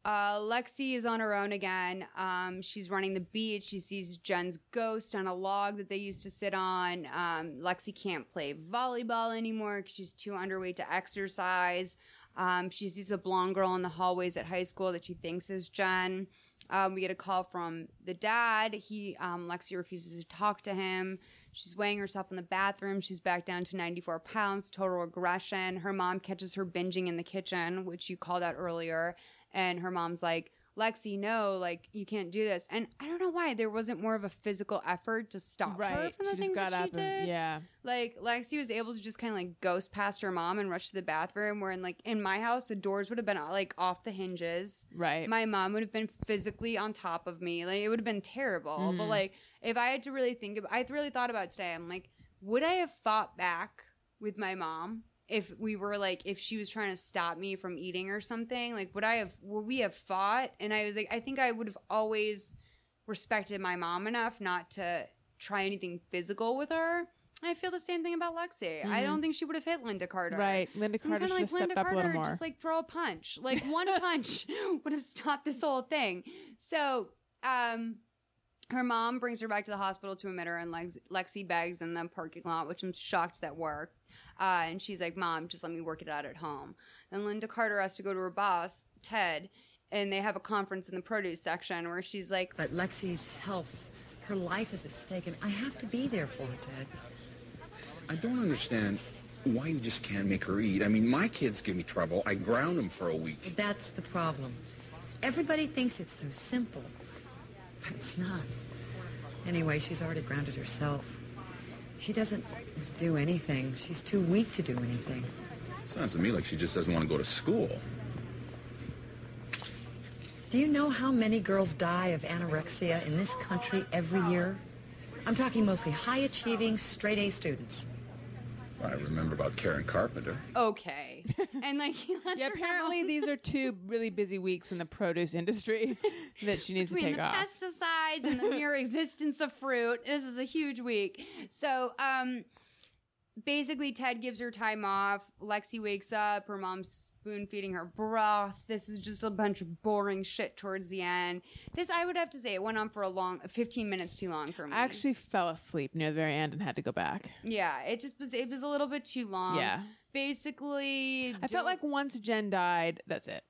uh, Lexi is on her own again. Um, she's running the beach. She sees Jen's ghost on a log that they used to sit on. Um, Lexi can't play volleyball anymore because she's too underweight to exercise. Um, she sees a blonde girl in the hallways at high school that she thinks is Jen. Um, we get a call from the dad. He um, Lexi refuses to talk to him. She's weighing herself in the bathroom. She's back down to 94 pounds, total aggression. Her mom catches her binging in the kitchen, which you called out earlier. And her mom's like, Lexi, no, like you can't do this. And I don't know why there wasn't more of a physical effort to stop her from the She just things got that she and did. yeah. Like Lexi was able to just kind of like ghost past her mom and rush to the bathroom. Where in like in my house, the doors would have been like off the hinges. Right. My mom would have been physically on top of me. Like it would have been terrible. But Mhm. like if I had to really think about, I really thought about it today. I'm like, would I have fought back with my mom? If we were like, if she was trying to stop me from eating or something, like, would I have, would we have fought? And I was like, I think I would have always respected my mom enough not to try anything physical with her. I feel the same thing about Lexi. I Mhm. don't think she would have hit Lynda Carter. Right. Lynda So Carter kinda should have stepped up a little more. Just like throw a punch. Like one punch would have stopped this whole thing. So, um, her mom brings her back to the hospital to admit her, and Lex- Lexi begs in the parking lot, which I'm shocked that worked. Uh, and she's like, "Mom, just let me work it out at home." And Lynda Carter has to go to her boss, Ted, and they have a conference in the produce section where she's like, But Lexi's health, her life is at stake, and I have to be there for her, Ted. I don't understand why you just can't make her eat. I mean, my kids give me trouble. I ground them for a week. That's the problem. Everybody thinks it's so simple, but it's not. Anyway, she's already grounded herself. She doesn't do anything. She's too weak to do anything. Sounds to me like she just doesn't want to go to school. Do you know how many girls die of anorexia in this country every year? I'm talking mostly high-achieving, straight-A students. I remember about Karen Carpenter. "Okay," and like, yeah. Apparently, these are two really busy weeks in the produce industry that she needs to between take the off. pesticides and the mere existence of fruit. This is a huge week. So, um, basically, Ted gives her time off. Lexi wakes up. Her mom's spoon feeding her broth. This is just a bunch of boring shit towards the end. This, I would have to say, it went on for a long, 15 minutes too long for me. I actually fell asleep near the very end and had to go back. yeah, it just was. It was a little bit too long. Yeah. Basically, I felt like once Jen died, that's it.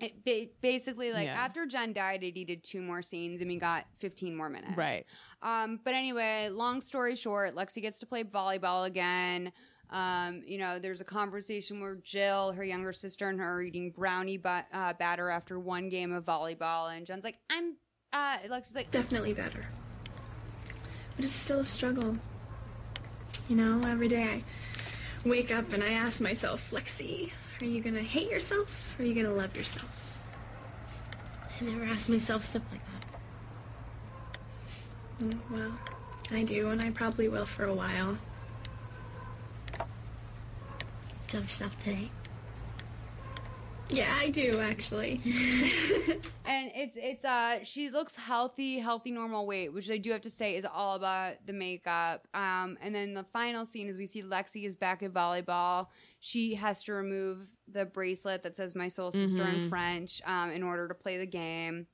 It ba- basically like Yeah. after Jen died, it needed two more scenes, and we got 15 more minutes. Right. Um, but anyway, long story short, Lexi gets to play volleyball again. Um, you know, there's a conversation where Jill, her younger sister, and her are eating brownie ba- uh, batter after one game of volleyball, and Jen's like, "I'm." Uh, Lexi's like, Definitely better. But it's still a struggle. You know, every day I wake up and I ask myself, Lexi, are you gonna hate yourself or are you gonna love yourself? I never ask myself stuff like that. Mm, Well, I do, and I probably will for a while. Love yourself today? Yeah, I do, actually. and it's it's uh she looks healthy healthy normal weight which i do have to say is all about the makeup um and then the final scene is we see lexi is back at volleyball she has to remove the bracelet that says my soul sister in Mhm. french um in order to play the game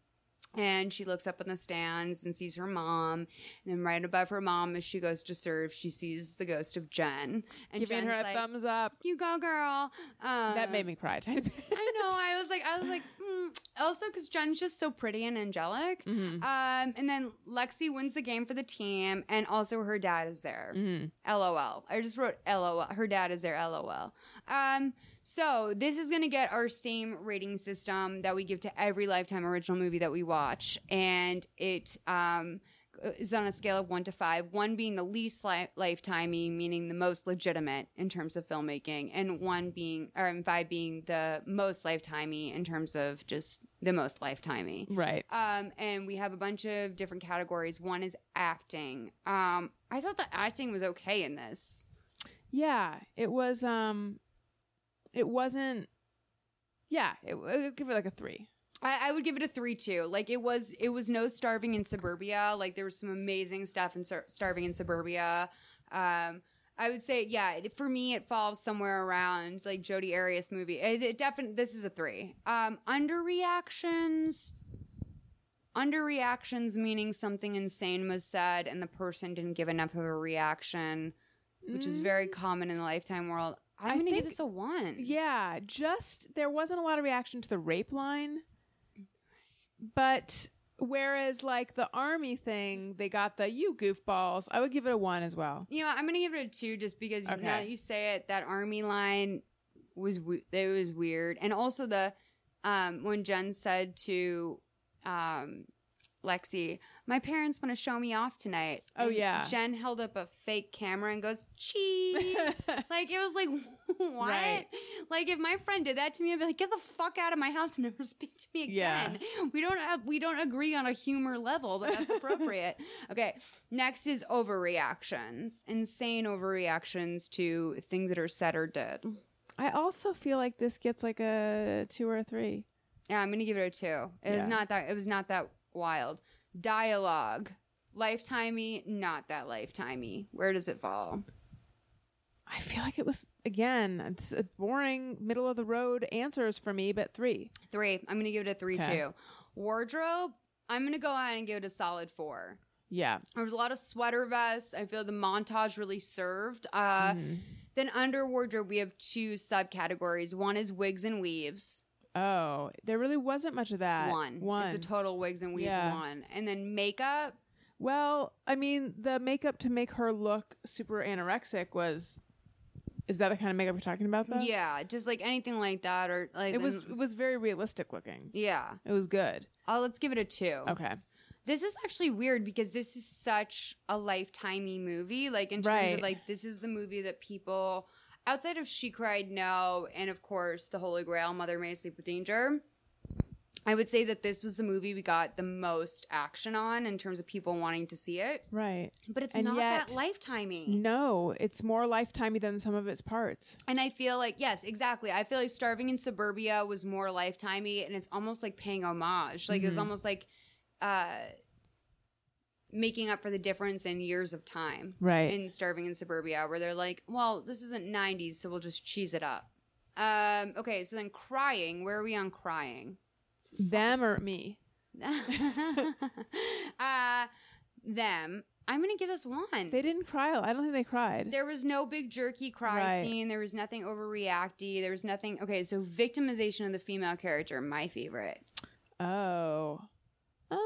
and she looks up in the stands and sees her mom. And then right above her mom, as she goes to serve, she sees the ghost of Jen. And Giving her a like, thumbs up. You go, girl. Um, that made me cry. a tiny bit. I know. I was like, I was like, mm. also because Jen's just so pretty and angelic. Mm-hmm. Um, and then Lexi wins the game for the team, and also her dad is there. Mm-hmm. LOL. I just wrote LOL. Her dad is there. LOL. Um, so this is gonna get our same rating system that we give to every Lifetime original movie that we watch, and it um is on a scale of one to five. One being the least li- lifetimey, meaning the most legitimate in terms of filmmaking, and one being, or and five being the most lifetimey in terms of just the most lifetimey. Right. Um, and we have a bunch of different categories. One is acting. Um, I thought the acting was okay in this. Yeah, it was. Um, it wasn't. Yeah, it, I would give it like a three. I, I would give it a three too. Like it was, it was no starving in suburbia. Like there was some amazing stuff in Star- starving in suburbia. Um, I would say, yeah, it, for me, it falls somewhere around like Jodi Arias movie. It, it definitely, this is a three. Um, underreactions. Underreactions meaning something insane was said and the person didn't give enough of a reaction, which is very common in the lifetime world. I'm I gonna give this a one. Yeah, just there wasn't a lot of reaction to the rape line, but whereas like the army thing, they got the you goofballs. I would give it a one as well. You know, I'm gonna give it a two just because Okay. now that you say it, that army line was it was weird, and also the um, when Jen said to um, Lexi, "My parents want to show me off tonight." Oh, And yeah. Jen held up a fake camera and goes, "Cheese!" like it was like, what? Right. Like if my friend did that to me, I'd be like, "Get the fuck out of my house and never speak to me Yeah. again." We don't have, we don't agree on a humor level, but that's appropriate. okay, next is overreactions, insane overreactions to things that are said or did. I also feel like this gets like a two or a three. Yeah, I'm gonna give it a two. It was not that. It was not that wild. Dialogue, lifetimey, not that lifetimey. Where does it fall? I feel like it was again it's a boring middle of the road answers for me, but three. Three. I'm gonna give it a three Okay. too. Wardrobe. I'm gonna go ahead and give it a solid four. Yeah. There was a lot of sweater vests. I feel the montage really served. Uh, Mm-hmm. Then under wardrobe, we have two subcategories. One is wigs and weaves. Oh, there really wasn't much of that. one. One. It's a total wigs and weaves Yeah. one. And then makeup. well, I mean, the makeup to make her look super anorexic was. Is that the kind of makeup you're talking about? Though? Yeah, just like anything like that, or like It was. It was very realistic looking. yeah. It was good. Oh, let's give it a two. Okay. This is actually weird because this is such a lifetimey movie. Like in terms Right. of like this is the movie that people outside of She Cried No and of course The Holy Grail, Mother May I Sleep with Danger. I would say that this was the movie we got the most action on in terms of people wanting to see it. Right. But it's And not yet- that lifetimey. No, it's more lifetimey than some of its parts. And I feel like, yes, exactly. I feel like Starving in Suburbia was more lifetimey and it's almost like paying homage. Like it was Mhm. almost like uh making up for the difference in years of time. Right. In Starving in Suburbia, where they're like, well, this isn't 90s, so we'll just cheese it up. Um, okay, so then crying. Where are we on crying? Them or me? uh, them. I'm going to give this one. They didn't cry. I don't think they cried. There was no big jerky cry Right. scene. There was nothing overreacty. There was nothing. Okay, so victimization of the female character, my favorite. Oh. Um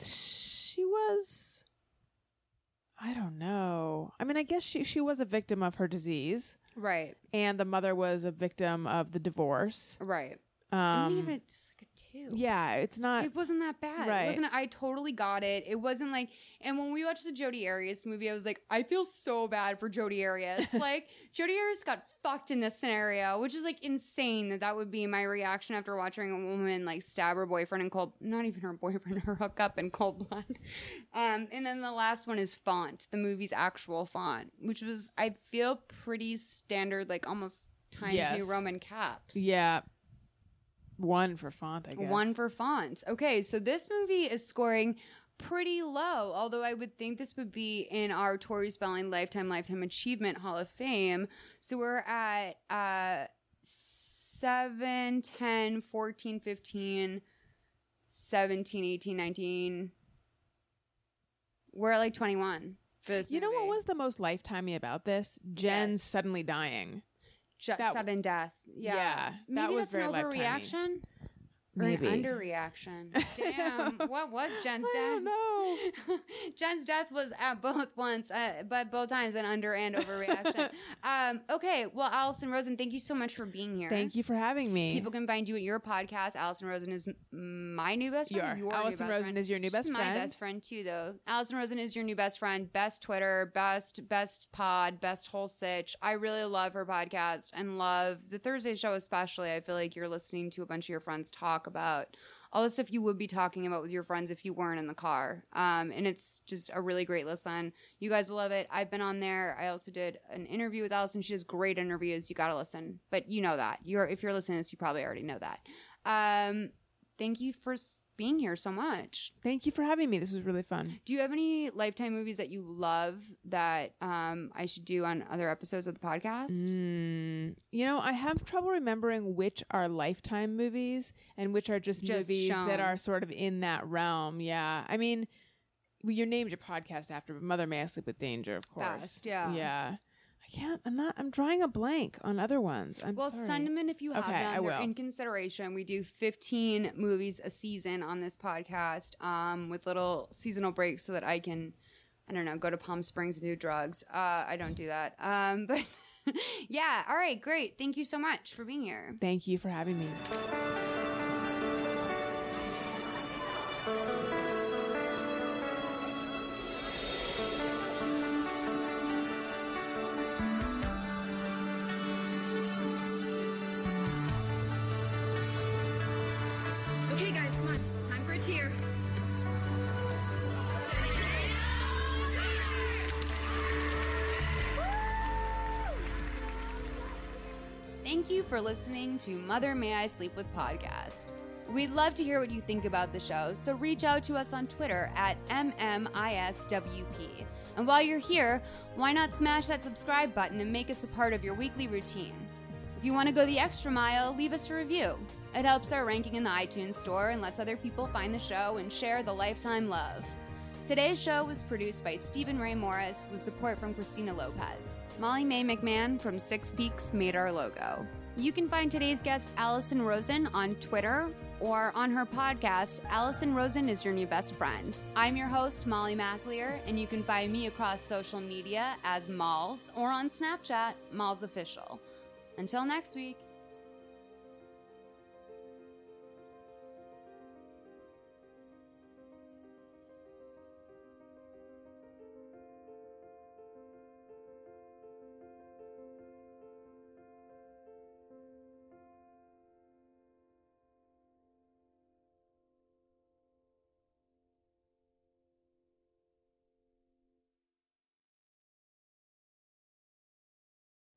she was I don't know. I mean, I guess she she was a victim of her disease. Right. And the mother was a victim of the divorce. Right. Um I'm gonna give it just two. Yeah, it's not It wasn't that bad. Right. It wasn't. I totally got it. It wasn't like. And when we watched the Jodi Arias movie, I was like, I feel so bad for Jodi Arias. like Jodi Arias got fucked in this scenario, which is like insane that that would be my reaction after watching a woman like stab her boyfriend in cold. Not even her boyfriend, her hook up in cold blood. Um, and then the last one is font, the movie's actual font, which was I feel pretty standard, like almost Times Yes. New Roman caps. Yeah. One for font, I guess. One for font. Okay, so this movie is scoring pretty low, although I would think this would be in our Tori Spelling Lifetime Lifetime Achievement Hall of Fame. So we're at uh 7, 10, 14, 15, 17, 18, 19. We're at like 21 for this You know what was the most lifetimey about this? Jen suddenly dying. Just That- sudden death. Yeah. Yeah, Maybe that was that's an overreaction. Maybe. An underreaction. Damn. what was Jen's death? No. Jen's death was at both once, uh, but both times an under and overreaction. um, okay. Well, Alison Rosen, thank you so much for being here. Thank you for having me. People can find you at your podcast. Alison Rosen is my new best You friend. are. Your Alison best Rosen friend. is your new She's best my best friend too, though. Alison Rosen is your new best friend. Best Twitter, best best pod, best whole sitch. I really love her podcast and love the Thursday show especially. I feel like you're listening to a bunch of your friends talk about all the stuff you would be talking about with your friends if you weren't in the car. Um, and it's just a really great listen. You guys will love it. I've been on there. I also did an interview with Alison. She does great interviews. You got to listen. But you know that. You're if you're listening to this, you probably already know that. Um, thank you for being here so much. Thank you for having me. This was really fun. Do you have any lifetime movies that you love that um, I should do on other episodes of the podcast? Mm, you know, I have trouble remembering which are lifetime movies and which are just, Just movies shown. that are sort of in that realm. Yeah. I mean, you named your podcast after, but Mother May I Sleep with Danger, of course. Best, yeah. Yeah. I can't, I'm not, I'm drawing a blank on other ones. I'm well, sorry. send them in if you have Okay, them. I They're will. in consideration. We do 15 movies a season on this podcast um, with little seasonal breaks so that I can, I don't know, go to Palm Springs and do drugs. Uh, I don't do that. Um, but yeah. All right. Great. Thank you so much for being here. Thank you for having me. For listening to Mother May I Sleep With podcast. We'd love to hear what you think about the show, so reach out to us on Twitter at MMISWP. And while you're here, why not smash that subscribe button and make us a part of your weekly routine? If you want to go the extra mile, leave us a review. It helps our ranking in the iTunes store and lets other people find the show and share the lifetime love. Today's show was produced by Stephen Ray Morris with support from Christina Lopez. Molly Mae McMahon from Six Peaks made our logo. You can find today's guest, Alison Rosen, on Twitter or on her podcast, Alison Rosen is Your New Best Friend. I'm your host, Molly McAleer, and you can find me across social media as Malls or on Snapchat, Malls Official. Until next week.